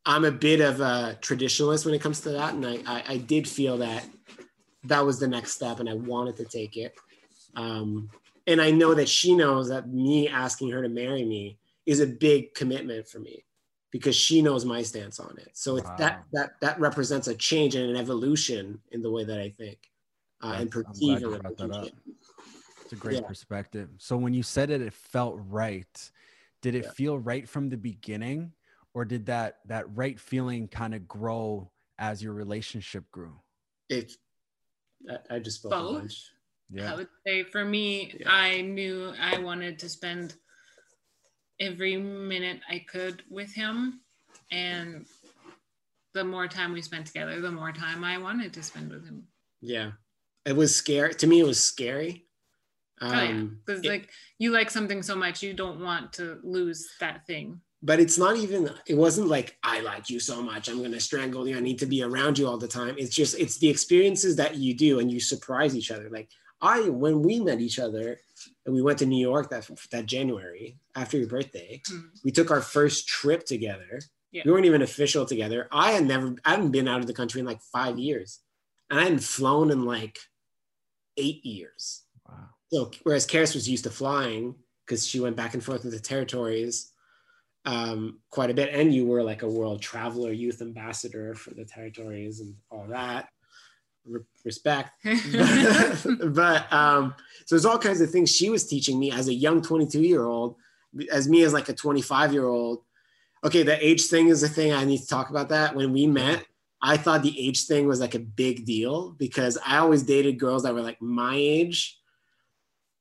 I'm a bit of a traditionalist when it comes to that, and I I, I did feel that that was the next step, and I wanted to take it. Um, and I know that she knows that me asking her to marry me is a big commitment for me because she knows my stance on it. So it's Wow. that that that represents a change and an evolution in the way that I think uh, and perceive glad a you brought that up. relationship. It's a great Yeah. perspective. So when you said it, it felt right. Did it Yeah. feel right from the beginning, or did that that right feeling kind of grow as your relationship grew? It, I, I just spoke a Both. Yeah. I would say for me, Yeah. I knew I wanted to spend every minute I could with him. And the more time we spent together, the more time I wanted to spend with him. Yeah, it was scary to me. It was scary. oh yeah. Um, Because like you like something so much you don't want to lose that thing. But it's not even it wasn't like i like you so much i'm going to strangle you i need to be around you all the time it's just it's the experiences that you do and you surprise each other like i when we met each other and we went to new york that that january after your birthday Mhm. we took our first trip together Yeah. we weren't even official together i had never i hadn't been out of the country in like five years and i hadn't flown in like eight years Wow. so whereas Karis was used to flying because she went back and forth with the territories um, quite a bit, and you were like a world traveler, youth ambassador for the territories and all that. Re- respect, but um, so there's all kinds of things she was teaching me as a young 22 year old, as me as like a 25 year old. Okay, the age thing is a thing I need to talk about. That when we met, I thought the age thing was like a big deal because I always dated girls that were like my age,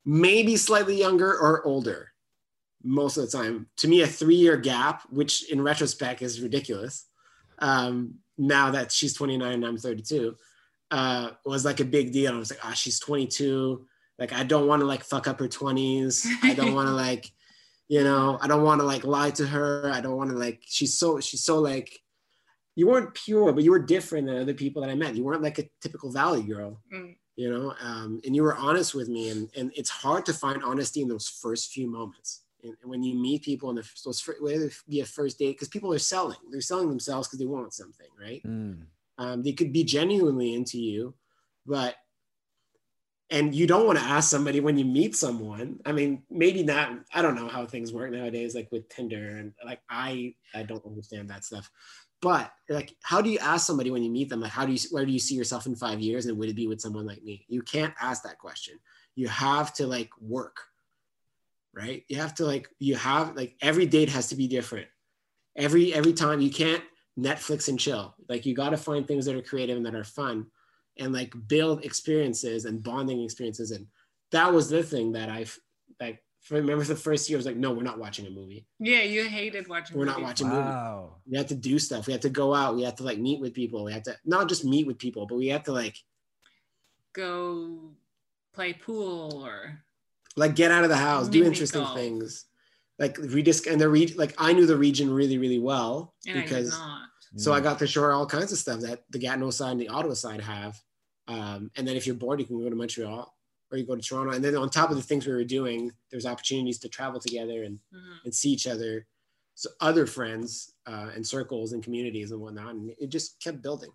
maybe slightly younger or older most of the time. To me, a three year gap, which in retrospect is ridiculous, um, now that she's 29 and I'm 32, uh, was like a big deal. I was like, ah, she's 22. Like, I don't want to like fuck up her 20s. I don't want to like, you know, I don't want to like lie to her. I don't want to like, she's so, she's so like, you weren't pure, but you were different than other people that I met. You weren't like a typical valley girl Mm. you know um, and you were honest with me and, and it's hard to find honesty in those first few moments and when you meet people in the those fir- whether it be a first date because people are selling. They're selling themselves because they want something right? Mm. um, they could be genuinely into you but and you don't want to ask somebody when you meet someone. I mean maybe not i don't know how things work nowadays like with tinder and like i i don't understand that stuff. But like how do you ask somebody when you meet them? Like how do you where do you see yourself in five years and would it be with someone like me? You can't ask that question. You have to like work right you have to like you have like every date has to be different every every time you can't netflix and chill like you got to find things that are creative and that are fun and like build experiences and bonding experiences and that was the thing that i like for, remember the first year i was like no we're not watching a movie Yeah, you hated watching. We're not movies. watching movies Wow. we had to do stuff. We had to go out. We had to like meet with people. We had to not just meet with people, but we had to like Go play pool or like get out of the house, do interesting golf. things. Like redisc and the re- like I knew the region really, really well and because I did not. so I Mm. got to show her all kinds of stuff that the Gatineau side and the Ottawa side have. Um, and then if you're bored, you can go to Montreal or you go to Toronto. And then on top of the things we were doing, there's opportunities to travel together and, Mhm. and see each other, so other friends uh, and circles and communities and whatnot. And it just kept building.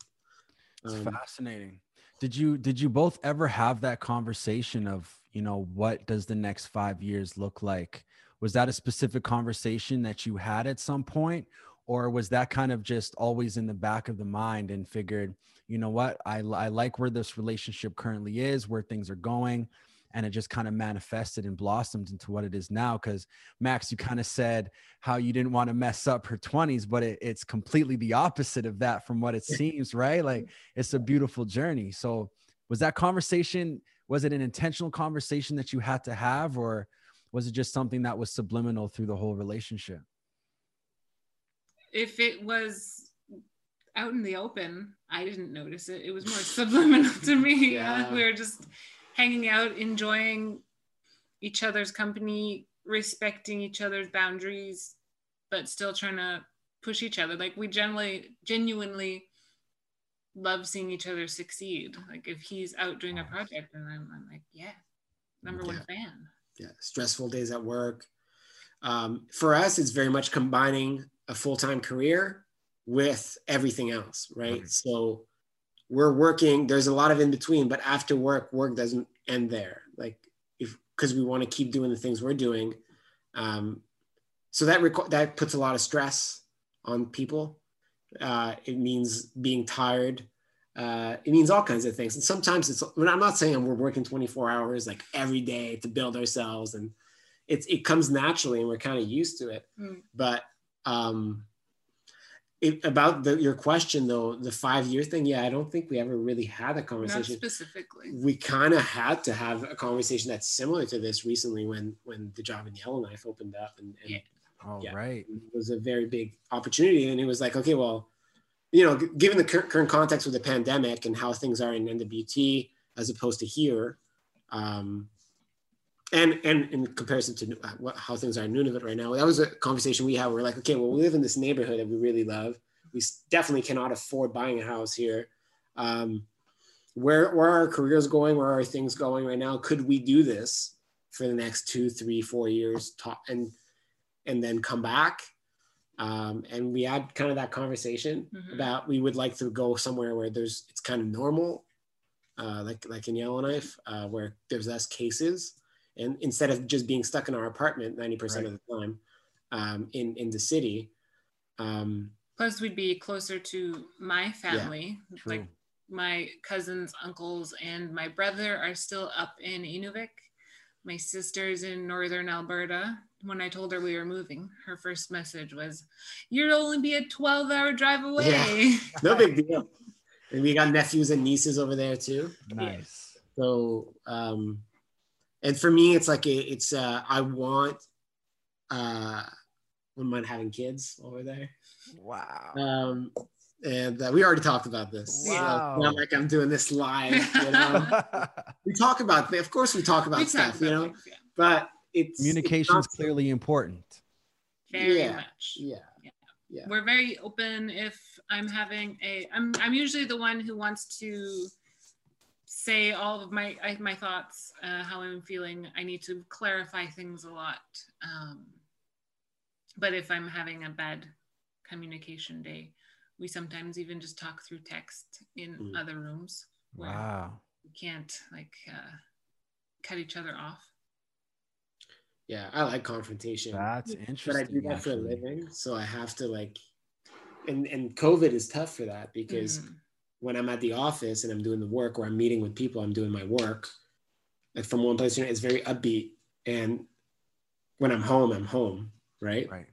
It's Um, fascinating. Did you did you both ever have that conversation of, you know, what does the next 5 years look like? Was that a specific conversation that you had at some point or was that kind of just always in the back of the mind and figured, you know what? I I like where this relationship currently is, where things are going and it just kind of manifested and blossomed into what it is now cuz Max you kind of said how you didn't want to mess up her 20s but it, it's completely the opposite of that from what it seems right like it's a beautiful journey so was that conversation was it an intentional conversation that you had to have or was it just something that was subliminal through the whole relationship? If it was out in the open i didn't notice it. It was more subliminal to me. Yeah. Uh, we were just hanging out enjoying each other's company respecting each other's boundaries but still trying to push each other. Like we generally genuinely love seeing each other succeed. Like if he's out doing a project, and I'm, I'm like, yeah, number one yeah. fan. Yeah, stressful days at work. Um, for us, it's very much combining a full time career with everything else, right? right? So we're working. There's a lot of in between, but after work, work doesn't end there. Like if because we want to keep doing the things we're doing. Um, so that reco- that puts a lot of stress on people uh, it means being tired. Uh, it means all kinds of things. And sometimes it's, I'm not saying we're working 24 hours like every day to build ourselves and it's, it comes naturally and we're kind of used to it. Mm. But um, it, about the, your question though, the five year thing, yeah, I don't think we ever really had a conversation. Not specifically. We kind of had to have a conversation that's similar to this recently when when the job in Yellowknife opened up and, and yeah. Oh, yeah, right. It was a very big opportunity. And it was like, okay, well, you know, given the current, current context with the pandemic and how things are in NWT as opposed to here, um, and and in comparison to what, how things are in Nunavut right now, that was a conversation we had. We're like, okay, well, we live in this neighborhood that we really love. We definitely cannot afford buying a house here. Um, where where are our careers going? Where are things going right now? Could we do this for the next two, three, four years? Top, and and then come back. Um, and we had kind of that conversation mm-hmm. about we would like to go somewhere where there's it's kind of normal, uh, like like in Yellowknife, uh, where there's less cases, and instead of just being stuck in our apartment ninety percent right. of the time um, in in the city. Um, Plus, we'd be closer to my family, yeah, like my cousins, uncles, and my brother are still up in Inuvik. My sister's in northern Alberta, when I told her we were moving, her first message was, "You'll only be a 12-hour drive away." Yeah, no big deal. And we got nephews and nieces over there too. Nice. So, um, and for me, it's like a, it's uh, I want. Uh, wouldn't mind having kids over there. Wow. Um, and uh, we already talked about this. Wow. So not like I'm doing this live. You know? we talk about, of course, we talk about we stuff, talk about you know. Things, yeah. But it's communication is clearly important. Very yeah, much. Yeah. yeah. Yeah. We're very open if I'm having a I'm I'm usually the one who wants to say all of my my thoughts, uh, how I'm feeling. I need to clarify things a lot. Um, but if I'm having a bad communication day, we sometimes even just talk through text in mm. other rooms. wow. We can't like uh, cut each other off. Yeah, I like confrontation. That's interesting. But I do that actually. for a living, so I have to like, and and COVID is tough for that because mm. when I'm at the office and I'm doing the work or I'm meeting with people, I'm doing my work. Like from one place to another, it's very upbeat, and when I'm home, I'm home, right? Right.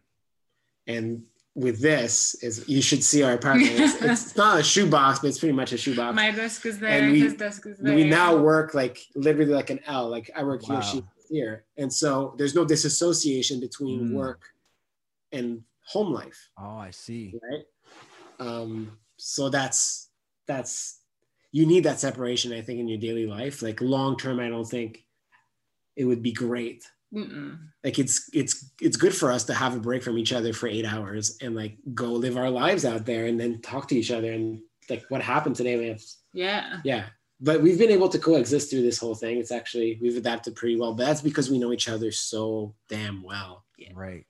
And with this is you should see our apartment. It's, it's, not a shoebox, but it's pretty much a shoebox. My desk is there. And we, his desk is there. We now work like literally like an L. Like I work wow. here, she here. And so there's no disassociation between mm. work and home life. Oh, I see. Right. Um, so that's that's you need that separation, I think, in your daily life. Like long term, I don't think it would be great. Mm-mm. Like it's it's it's good for us to have a break from each other for eight hours and like go live our lives out there and then talk to each other and like what happened today. We have yeah yeah but we've been able to coexist through this whole thing. It's actually we've adapted pretty well. But that's because we know each other so damn well. Yeah. Right.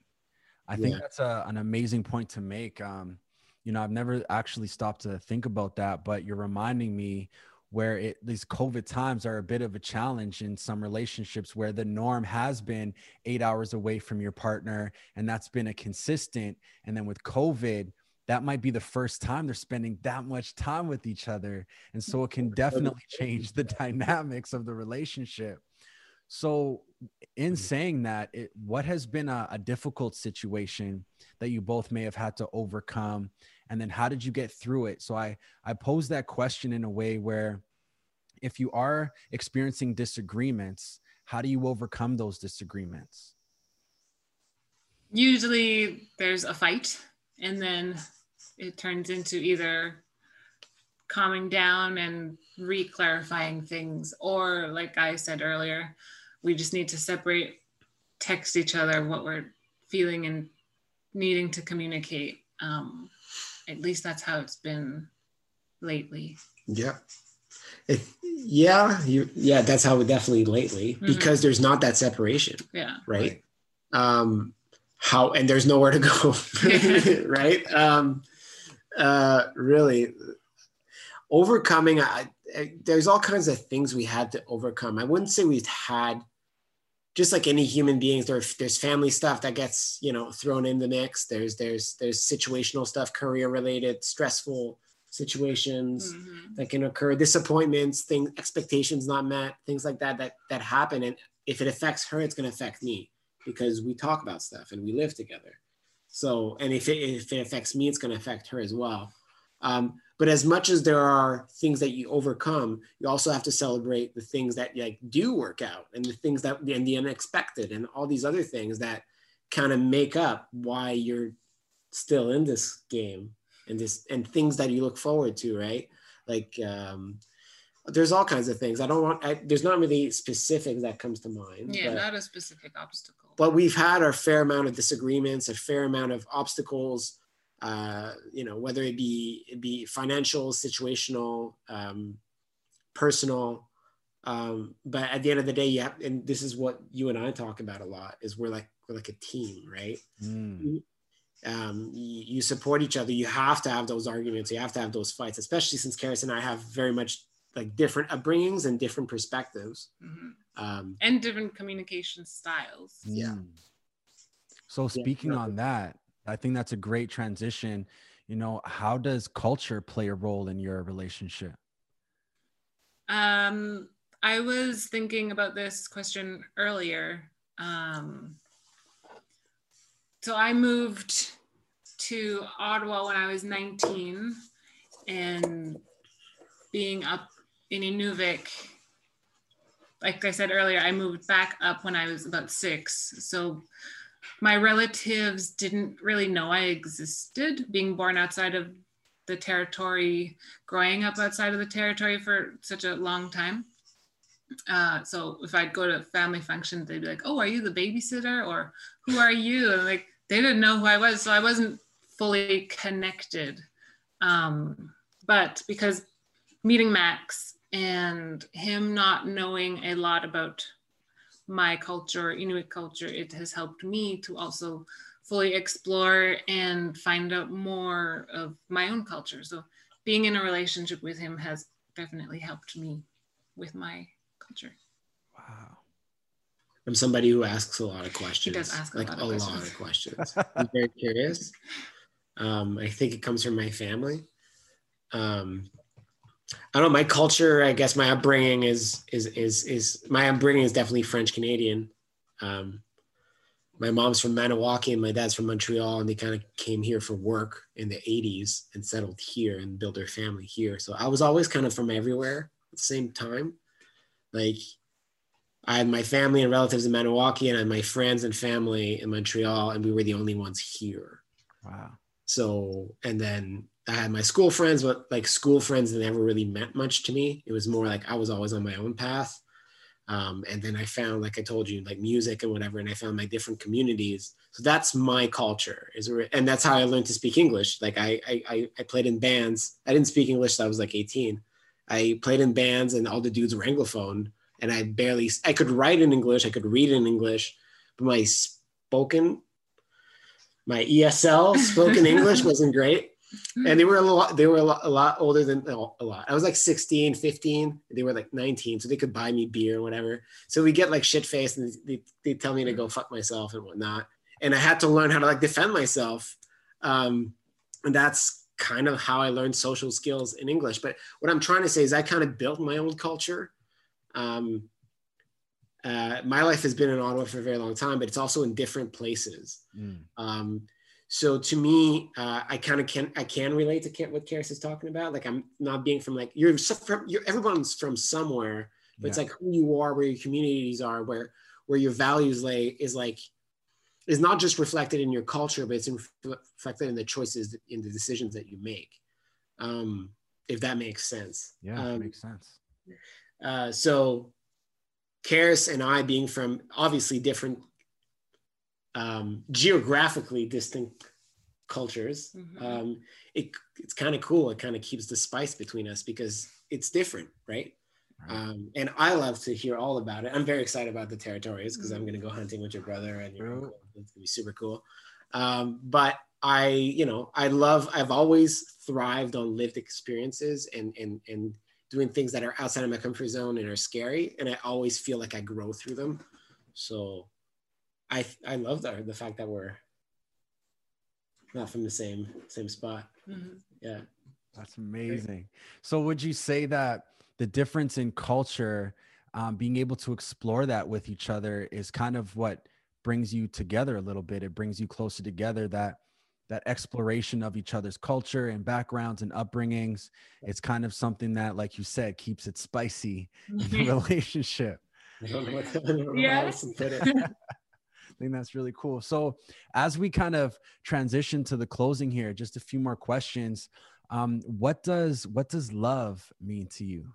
I think yeah. that's a, an amazing point to make. Um, you know, I've never actually stopped to think about that, but you're reminding me where it these COVID times are a bit of a challenge in some relationships where the norm has been eight hours away from your partner, and that's been a consistent. And then with COVID, that might be the first time they're spending that much time with each other. And so it can definitely change the dynamics of the relationship. So, in mm-hmm. saying that, it, what has been a, a difficult situation that you both may have had to overcome? And then how did you get through it? So, I, I pose that question in a way where if you are experiencing disagreements, how do you overcome those disagreements? Usually there's a fight and then it turns into either calming down and re-clarifying things or like i said earlier we just need to separate text each other what we're feeling and needing to communicate. Um, at least that's how it's been lately. Yeah. It, yeah you yeah that's how it definitely lately mm-hmm. because there's not that separation yeah. right, right. um how and there's nowhere to go right? Um uh really overcoming I, I, there's all kinds of things we had to overcome. I wouldn't say we've had just like any human beings there, there's family stuff that gets you know thrown in the mix. There's there's there's situational stuff career related stressful situations mm-hmm. that can occur disappointments things expectations not met things like that that that happen. And if it affects her it's going to affect me because we talk about stuff and we live together. So and if it, if it affects me it's going to affect her as well. Um, but as much as there are things that you overcome you also have to celebrate the things that like do work out and the things that and the unexpected and all these other things that kind of make up why you're still in this game and this and things that you look forward to right? Like um there's all kinds of things. I don't want I, there's not really specifics that comes to mind yeah but, not a specific obstacle. but we've had our fair amount of disagreements a fair amount of obstacles uh, you know, whether it be it be financial, situational, um, personal. Um, but at the end of the day, you have, and this is what you and I talk about a lot, is we're like we're like a team, right? Mm. Um, you, you, support each other. You have to have those arguments. You have to have those fights, especially since Karis and I have very much like different upbringings and different perspectives, mm-hmm. um, and different communication styles. Yeah. So speaking yeah. on that, I think that's a great transition. You know, how does culture play a role in your relationship? Um, I was thinking about this question earlier. Um, so I moved to Ottawa when I was 19 and being up in Inuvik, like I said earlier, I moved back up when I was about six. So my relatives didn't really know I existed, being born outside of the territory, growing up outside of the territory for such a long time. Uh, so if I'd go to family functions, they'd be like, "Oh, are you the babysitter?" or "Who are you?" And like they didn't know who I was, so I wasn't fully connected. Um, but because meeting Max and him not knowing a lot about my culture, Inuit culture, it has helped me to also fully explore and find out more of my own culture. So being in a relationship with him has definitely helped me with my culture. Wow. I'm somebody who asks a lot of questions. He does ask a like lot a questions. lot of questions. I'm very curious. Um, I think it comes from my family. Um, I don't know. My culture, I guess, my upbringing is is is is my upbringing is definitely French Canadian. Um, my mom's from Maniwaki and my dad's from Montreal, and they kind of came here for work in the '80s and settled here and built their family here. So I was always kind of from everywhere at the same time. Like I had my family and relatives in Maniwaki, and I had my friends and family in Montreal, and we were the only ones here. Wow. So and then I had my school friends, but like school friends never really meant much to me. It was more like I was always on my own path. Um, and then I found, like I told you, like music and whatever, and I found my different communities. So that's my culture, is and that's how I learned to speak English. Like I, I, I played in bands. I didn't speak English till I was like 18. I played in bands, and all the dudes were anglophone, and I barely, I could write in English, I could read in English, but my spoken, my ESL spoken English wasn't great and they were a lot they were a lot, a lot older than a lot. I was like 16 15 they were like 19 so they could buy me beer or whatever. So we get like shit faced and they, they tell me to go fuck myself and whatnot. And i had to learn how to like defend myself. Um, and that's kind of how i learned social skills in english. But what i'm trying to say is i kind of built my own culture. Um, uh, my life has been in ottawa for a very long time but it's also in different places. Mm. um, so to me, uh, I kind of can I can relate to what Karis is talking about. Like I'm not being from like you're from you're everyone's from somewhere, but yeah. it's like who you are, where your communities are, where where your values lay is like is not just reflected in your culture, but it's reflected in the choices in the decisions that you make. Um, if that makes sense. Yeah, um, makes sense. Uh, so Karis and I being from obviously different um, geographically distinct cultures, mm-hmm. um, it, it's kind of cool. It kind of keeps the spice between us because it's different, right? right. Um, and I love to hear all about it. I'm very excited about the territories because mm-hmm. I'm going to go hunting with your brother and your uncle. It's going to be super cool. Um, but I, you know, I love, I've always thrived on lived experiences and, and, and doing things that are outside of my comfort zone and are scary. And I always feel like I grow through them. So I I love that the fact that we're not from the same same spot. Mm-hmm. Yeah, that's amazing. So would you say that the difference in culture, um, being able to explore that with each other, is kind of what brings you together a little bit? It brings you closer together. That that exploration of each other's culture and backgrounds and upbringings. It's kind of something that, like you said, keeps it spicy in the relationship. I think that's really cool. So, as we kind of transition to the closing here, just a few more questions. Um, what does what does love mean to you?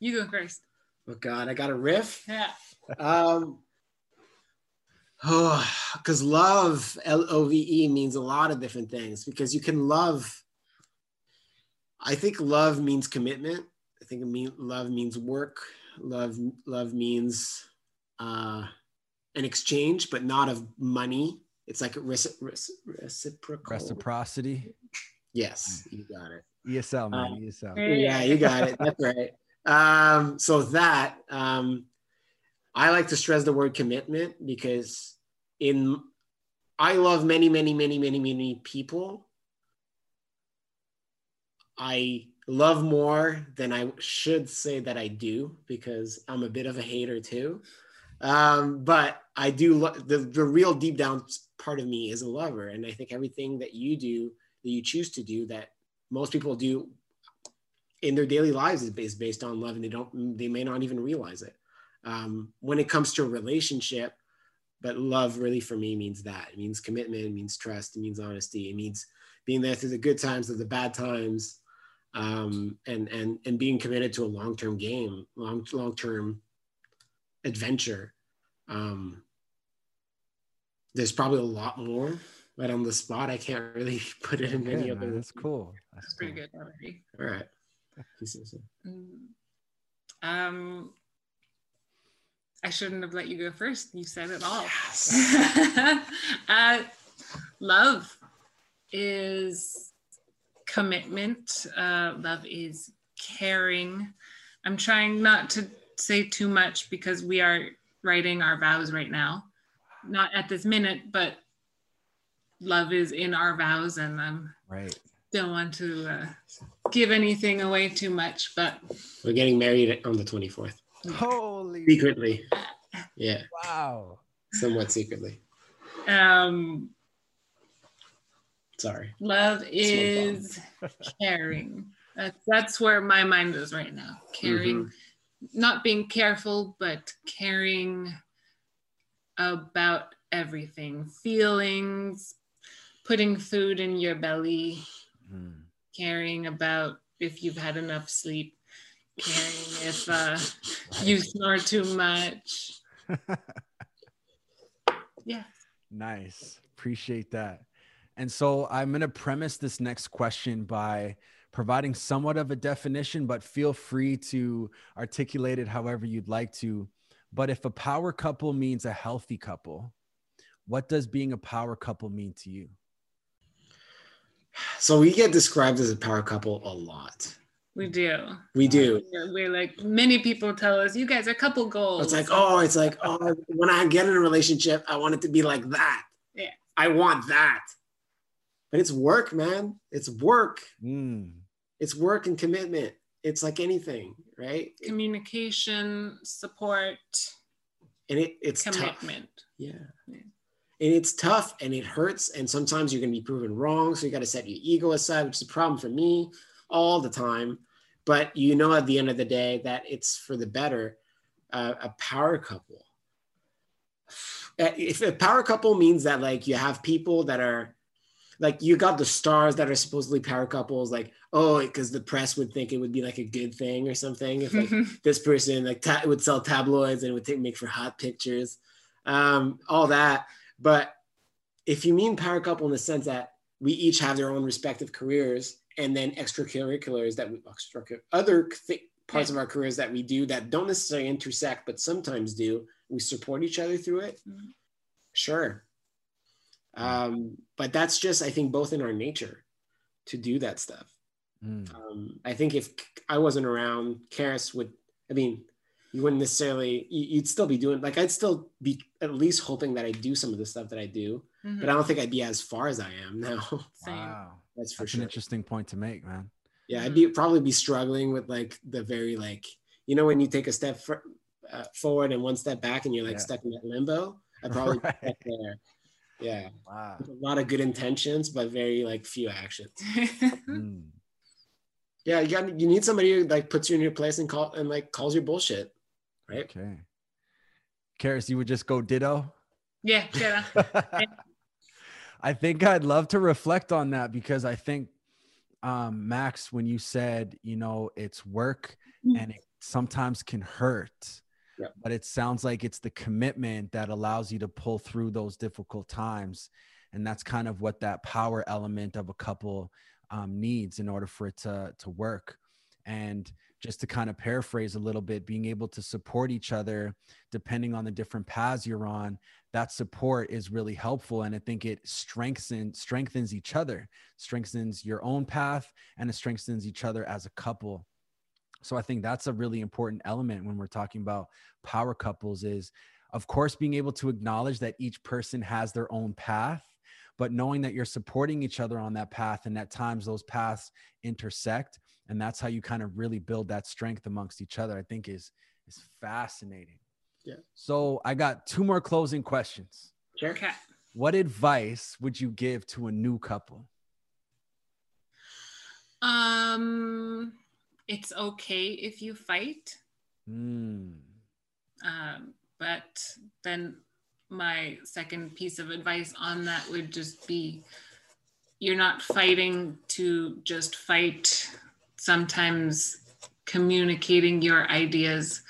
You go first. Oh God, I got a riff. Yeah. Um, oh, because love, L O V E, means a lot of different things. Because you can love. I think love means commitment. I think it mean love means work. Love love means uh, an exchange, but not of money. It's like reci- reci- reciprocal. Reciprocity. Yes, you got it. ESL, man. Um, ESL. Yeah, you got it. That's right. Um, so that um, I like to stress the word commitment because in I love many, many, many, many, many people. I love more than I should say that I do because I'm a bit of a hater too. Um, but I do lo- the the real deep down part of me is a lover, and I think everything that you do, that you choose to do, that most people do in their daily lives is based based on love, and they don't they may not even realize it. Um, when it comes to a relationship, but love really for me means that it means commitment, it means trust, it means honesty, it means being there through the good times, through the bad times, um, and and and being committed to a long term game, long long term adventure. Um, there's probably a lot more, but on the spot, I can't really put it in any other. That's cool. That's, that's pretty good already. All right. Mm. Um, I shouldn't have let you go first. You said it all. Yes. uh, love is commitment. Uh, love is caring. I'm trying not to say too much because we are writing our vows right now. Not at this minute, but love is in our vows, and um, right. Don't want to uh, give anything away too much, but we're getting married on the 24th. Holy secretly. Yeah. Wow. Somewhat secretly. Um. Sorry. Love is caring. That's that's where my mind is right now. Caring. Mm-hmm not being careful, but caring about everything feelings, putting food in your belly, mm. caring about if you've had enough sleep, caring if uh, you snore too much. yeah. Nice. Appreciate that. And so I'm going to premise this next question by providing somewhat of a definition, but feel free to articulate it however you'd like to. But if a power couple means a healthy couple, what does being a power couple mean to you? So we get described as a power couple a lot. We do. We do. We're like many people tell us, you guys are couple goals. It's like, oh, it's like, oh, when I get in a relationship, I want it to be like that. Yeah. I want that. But it's work, man. It's work. Mm it's work and commitment. It's like anything right? Communication support and it, it's commitment. Tough. yeah. And it's tough and it hurts and sometimes you're going to be proven wrong so you got to set your ego aside which is a problem for me all the time. But you know at the end of the day that it's for the better. Uh, a power couple. Uh, if a power couple means that like you have people that are like you got the stars that are supposedly power couples like oh because the press would think it would be like a good thing or something if like this person like ta- would sell tabloids and it would take, make for hot pictures um all that but if you mean power couple in the sense that we each have their own respective careers and then extracurriculars that we other th- parts yeah. of our careers that we do that don't necessarily intersect but sometimes do we support each other through it mm-hmm. sure um, but that's just i think both in our nature to do that stuff. Mm. um, i think if i wasn't around Karis would i mean you wouldn't necessarily you'd still be doing like i'd still be at least hoping that i do some of the stuff that i do mm-hmm. but i don't think i'd be as far as i am now. Wow. That's for that's sure. an interesting point to make man. Yeah i'd be probably be struggling with like the very like you know when you take a step for, uh, forward and one step back and you're like yeah. stuck in that limbo? I probably right. there yeah. Wow. A lot of good intentions but very like few actions. Mm. yeah you got you need somebody who like puts you in your place and call and like calls your bullshit right? Okay. Karis, you would just go ditto? Yeah yeah. I think I'd love to reflect on that because I think um, Max, when you said, you know, it's work mm-hmm. and it sometimes can hurt, but it sounds like it's the commitment that allows you to pull through those difficult times. And that's kind of what that power element of a couple um, needs in order for it to, to work. And just to kind of paraphrase a little bit, being able to support each other depending on the different paths you're on, that support is really helpful. And I think it strengthens strengthens each other, strengthens your own path, and it strengthens each other as a couple. So I think that's a really important element when we're talking about power couples is of course being able to acknowledge that each person has their own path but knowing that you're supporting each other on that path and at times those paths intersect and that's how you kind of really build that strength amongst each other i think is is fascinating. Yeah. So i got two more closing questions. Sure. Okay. what advice would you give to a new couple? Um it's okay if you fight mm. um, but then my second piece of advice on that would just be you're not fighting to just fight sometimes communicating your ideas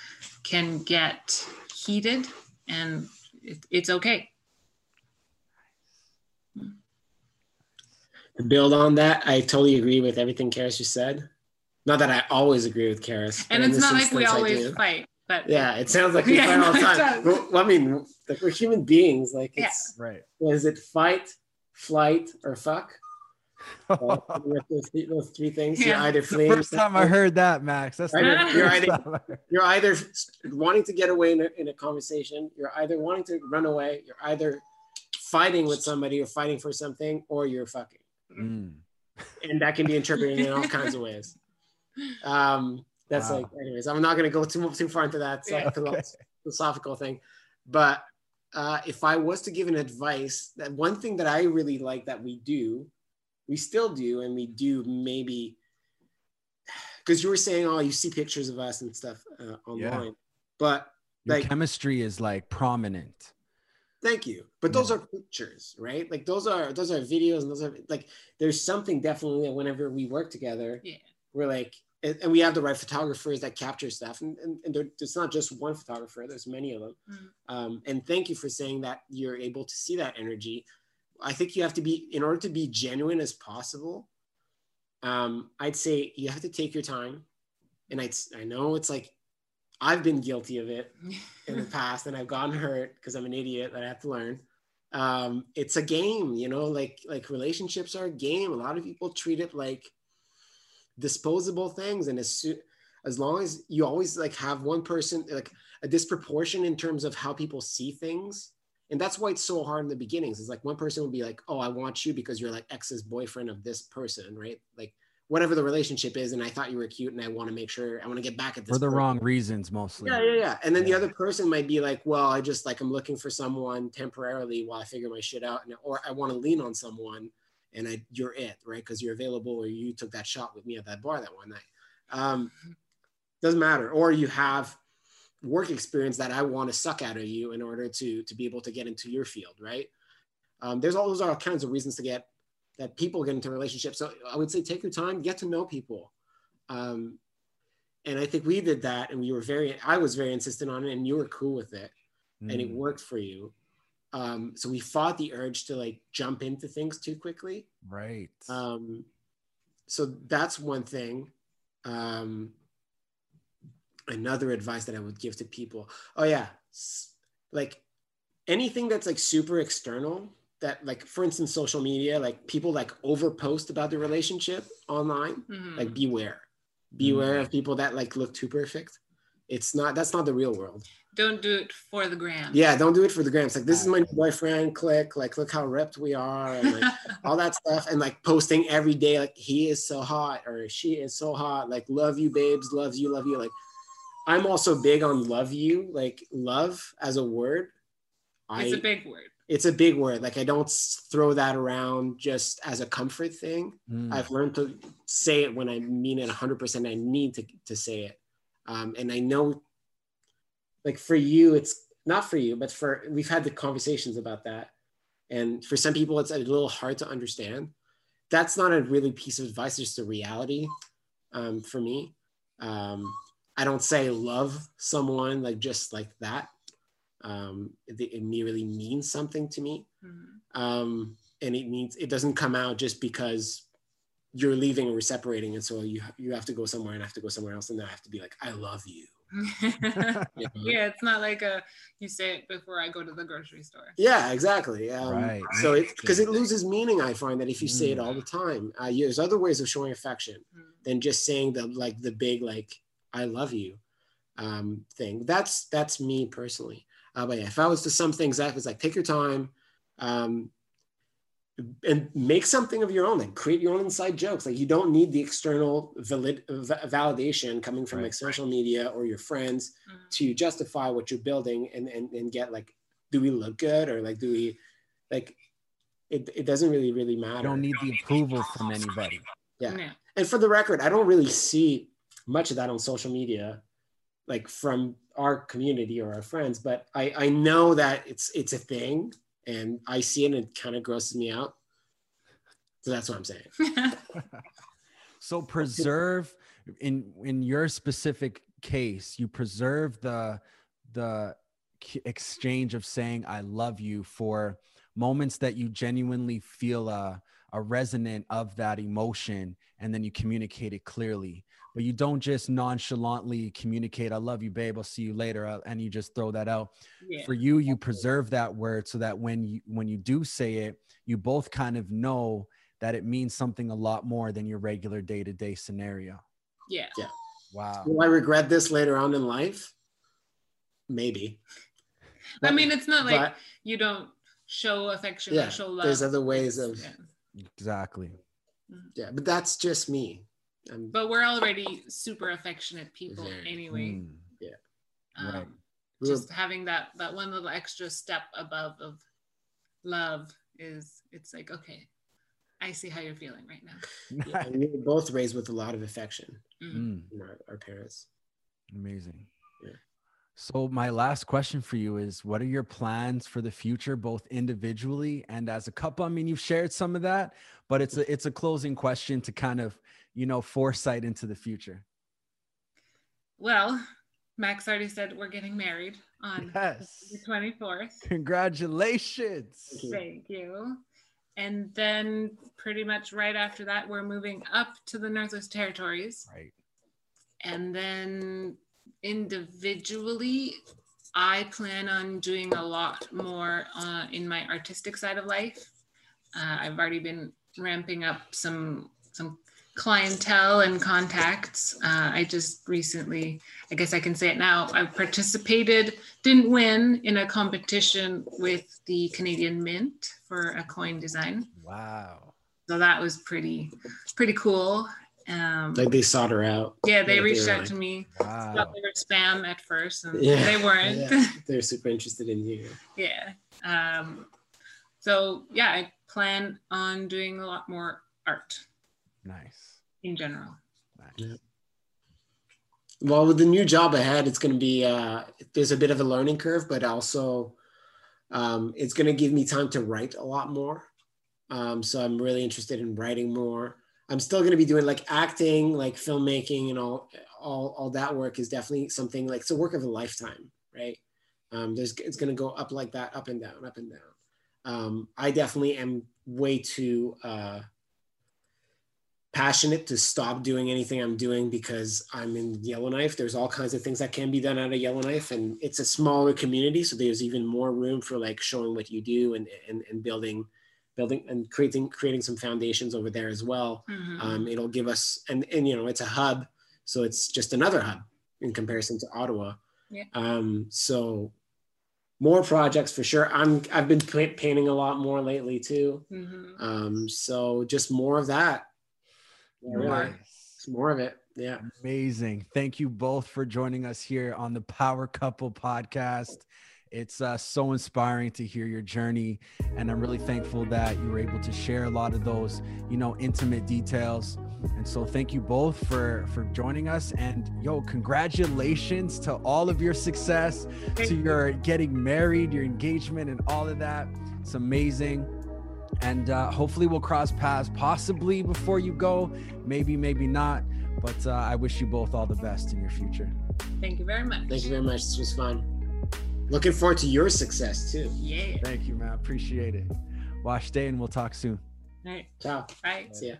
can get heated and it, it's okay. To build on that, I totally agree with everything Karis just said. Not that I always agree with Karis. And it's not like we always fight, but yeah, it sounds like we yeah, fight all the time. Well, I mean, like we're human beings. Like it's yeah. right. Is it fight, flight, or fuck? uh, those, three, those, three, things. Yeah. You're either fleeing. The first time I heard that, Max. That's either, you're, either, you're either wanting to get away in a, in a conversation. You're either wanting to run away. You're either fighting with somebody or fighting for something, or you're fucking. Mm. And that can be interpreted in all kinds of ways. Um, that's wow. like, anyways, I'm not going to go too too far into that yeah, okay. philosophical thing, but uh, if I was to give an advice, that one thing that I really like that we do we still do and we do maybe because you were saying oh you see pictures of us and stuff uh, online yeah. but Your like chemistry is like prominent thank you but those are pictures right like those are those are videos and those are like there's something definitely that whenever we work together yeah we're like and we have the right photographers that capture stuff and, and, and there, it's not just one photographer there's many of them mm. um, and thank you for saying that you're able to see that energy I think you have to be, in order to be genuine as possible, um, I'd say you have to take your time. And I, I know it's like, I've been guilty of it in the past and I've gotten hurt because I'm an idiot that I have to learn. Um, it's a game, you know, like, like relationships are a game. A lot of people treat it like disposable things. And as, soon as long as you always like have one person, like a disproportion in terms of how people see things, and that's why it's so hard in the beginnings it's like one person will be like oh i want you because you're like ex's boyfriend of this person right like whatever the relationship is, and I thought you were cute, and I want to make sure I want to get back at this For the person. wrong reasons, mostly. Yeah, yeah, yeah. And then the other person might be like, well, I just like I'm looking for someone temporarily while I figure my shit out, and or I want to lean on someone, and I you're it, right? Because you're available, or you took that shot with me at that bar that one night. Um, doesn't matter. Or you have work experience that I want to suck out of you in order to to be able to get into your field, right? Um, there's all those are all kinds of reasons to get that people get into relationships. So I would say take your time, get to know people. Um, and I think we did that, and we were very. I was very insistent on it, and you were cool with it, and it Mm, worked for you. Um, so we fought the urge to like jump into things too quickly. right. Um, so that's one thing. Um, another advice that I would give to people. Oh yeah, like anything that's like super external. That like, for instance, social media. Like people like overpost about their relationship online Mhm. like beware beware of people that like look too perfect it's not that's not the real world Don't do it for the gram. yeah don't do it for the grams like this is my new boyfriend click like look how ripped we are and like all that stuff and like posting every day like he is so hot or she is so hot like love you babes love you love you like i'm also big on love you like love as a word it's I, a big word. it's a big word like i don't throw that around just as a comfort thing Mm, I've learned to say it when I mean it 100%. I need to, to say it. Um, and I know, like, for you, it's not for you, but for we've had the conversations about that. And for some people, it's a little hard to understand. That's not a really piece of advice, it's just a reality um, for me. Um, I don't say love someone like just like that. Um, it, it really means something to me Mhm. um, and it means it doesn't come out just because you're leaving or we're separating and so you you have to go somewhere and I have to go somewhere else and then I have to be like I love you. you know? yeah, it's not like a you say it before I go to the grocery store. Yeah, exactly. Um, Right. So it because it loses meaning. I find that if you say it Mm. all the time, uh, yeah, there's other ways of showing affection Mm. than just saying the like the big like I love you um, thing. That's that's me personally. Uh, but yeah, if I was to sum things up, it's like take your time. Um, and make something of your own like create your own inside jokes like you don't need the external valid va- validation coming from Right. like social media or your friends Mhm. to justify what you're building and, and and get like do we look good or like do we like it, it doesn't really really matter you don't need the approval from anybody. yeah. Yeah. and for the record i don't really see much of that on social media like from our community or our friends but i i know that it's it's a thing and i see it and it kind of grosses me out so that's what i'm saying So preserve in in your specific case, you preserve the the exchange of saying I love you for moments that you genuinely feel a a resonant of that emotion and then you communicate it clearly. But you don't just nonchalantly communicate I love you babe, I'll see you later uh, and you just throw that out. yeah. For you you preserve that word so that when you when you do say it, you both kind of know that it means something a lot more than your regular day-to-day scenario. Yeah. Yeah. Wow. will i regret this later on in life maybe I mean, it's not like but you don't show affection Yeah, show love. there's other ways of- yeah. Exactly. yeah but that's just me I'm, But we're already super affectionate people Very. anyway. Mm, Um, right. we were- Just having that that one little extra step above of love is it's like okay, I see how you're feeling right now. yeah, we were both raised with a lot of affection Mm. Mm, from our, our parents amazing. Yeah. So my last question for you is what are your plans for the future both individually and as a couple? I mean, you've shared some of that, but it's a it's a closing question to kind of, you know, foresight into the future. Well, Max already said we're getting married on Yes. the 24th. Congratulations. Thank you. And then pretty much right after that, we're moving up to the Northwest Territories. Right. And then individually, I plan on doing a lot more uh, in my artistic side of life. Uh, I've already been ramping up some some clientele and contacts. Uh, I just recently, I guess I can say it now, I participated, didn't win in a competition with the Canadian Mint for a coin design Wow. so that was pretty pretty cool Um, Like they sought her out. yeah, they Like, reached were out like- to me. Wow. Thought they were spam at first, and Yeah, they weren't. yeah, they're super interested in you. yeah. Um, so yeah, I plan on doing a lot more art Nice. in general. nice. Well, with the new job ahead, it's going to be uh, there's a bit of a learning curve, but also um, it's going to give me time to write a lot more. Um, so I'm really interested in writing more. I'm still going to be doing like acting, like filmmaking, and all all all that work is definitely something like it's a work of a lifetime, right? Um, there's it's going to go up like that, up and down, up and down. Um, I definitely am way too. Uh, passionate to stop doing anything I'm doing because I'm in Yellowknife. There's all kinds of things that can be done out of Yellowknife, and it's a smaller community, so there's even more room for like showing what you do and and, and building, building and creating creating some foundations over there as well. Mhm. Um, it'll give us and and you know it's a hub, so it's just another hub in comparison to Ottawa. Yeah. Um, so more projects for sure. I'm I've been pa- painting a lot more lately too. Mhm. Um, so just more of that. Yeah, really. Nice. It's more of it. Yeah. Amazing. Thank you both for joining us here on the Power Couple podcast. It's uh, so inspiring to hear your journey. And I'm really thankful that you were able to share a lot of those, you know, intimate details. And so thank you both for for joining us. And yo, congratulations to all of your success, Thank to you. your getting married, your engagement, and all of that. It's amazing. And uh, hopefully we'll cross paths possibly before you go, maybe, maybe not. But uh, I wish you both all the best in your future. Thank you very much. Thank you very much. This was fun. Looking forward to your success too. Yeah. Thank you, man. Appreciate it. Wash day, and we'll talk soon. All right. Ciao. Bye. See ya.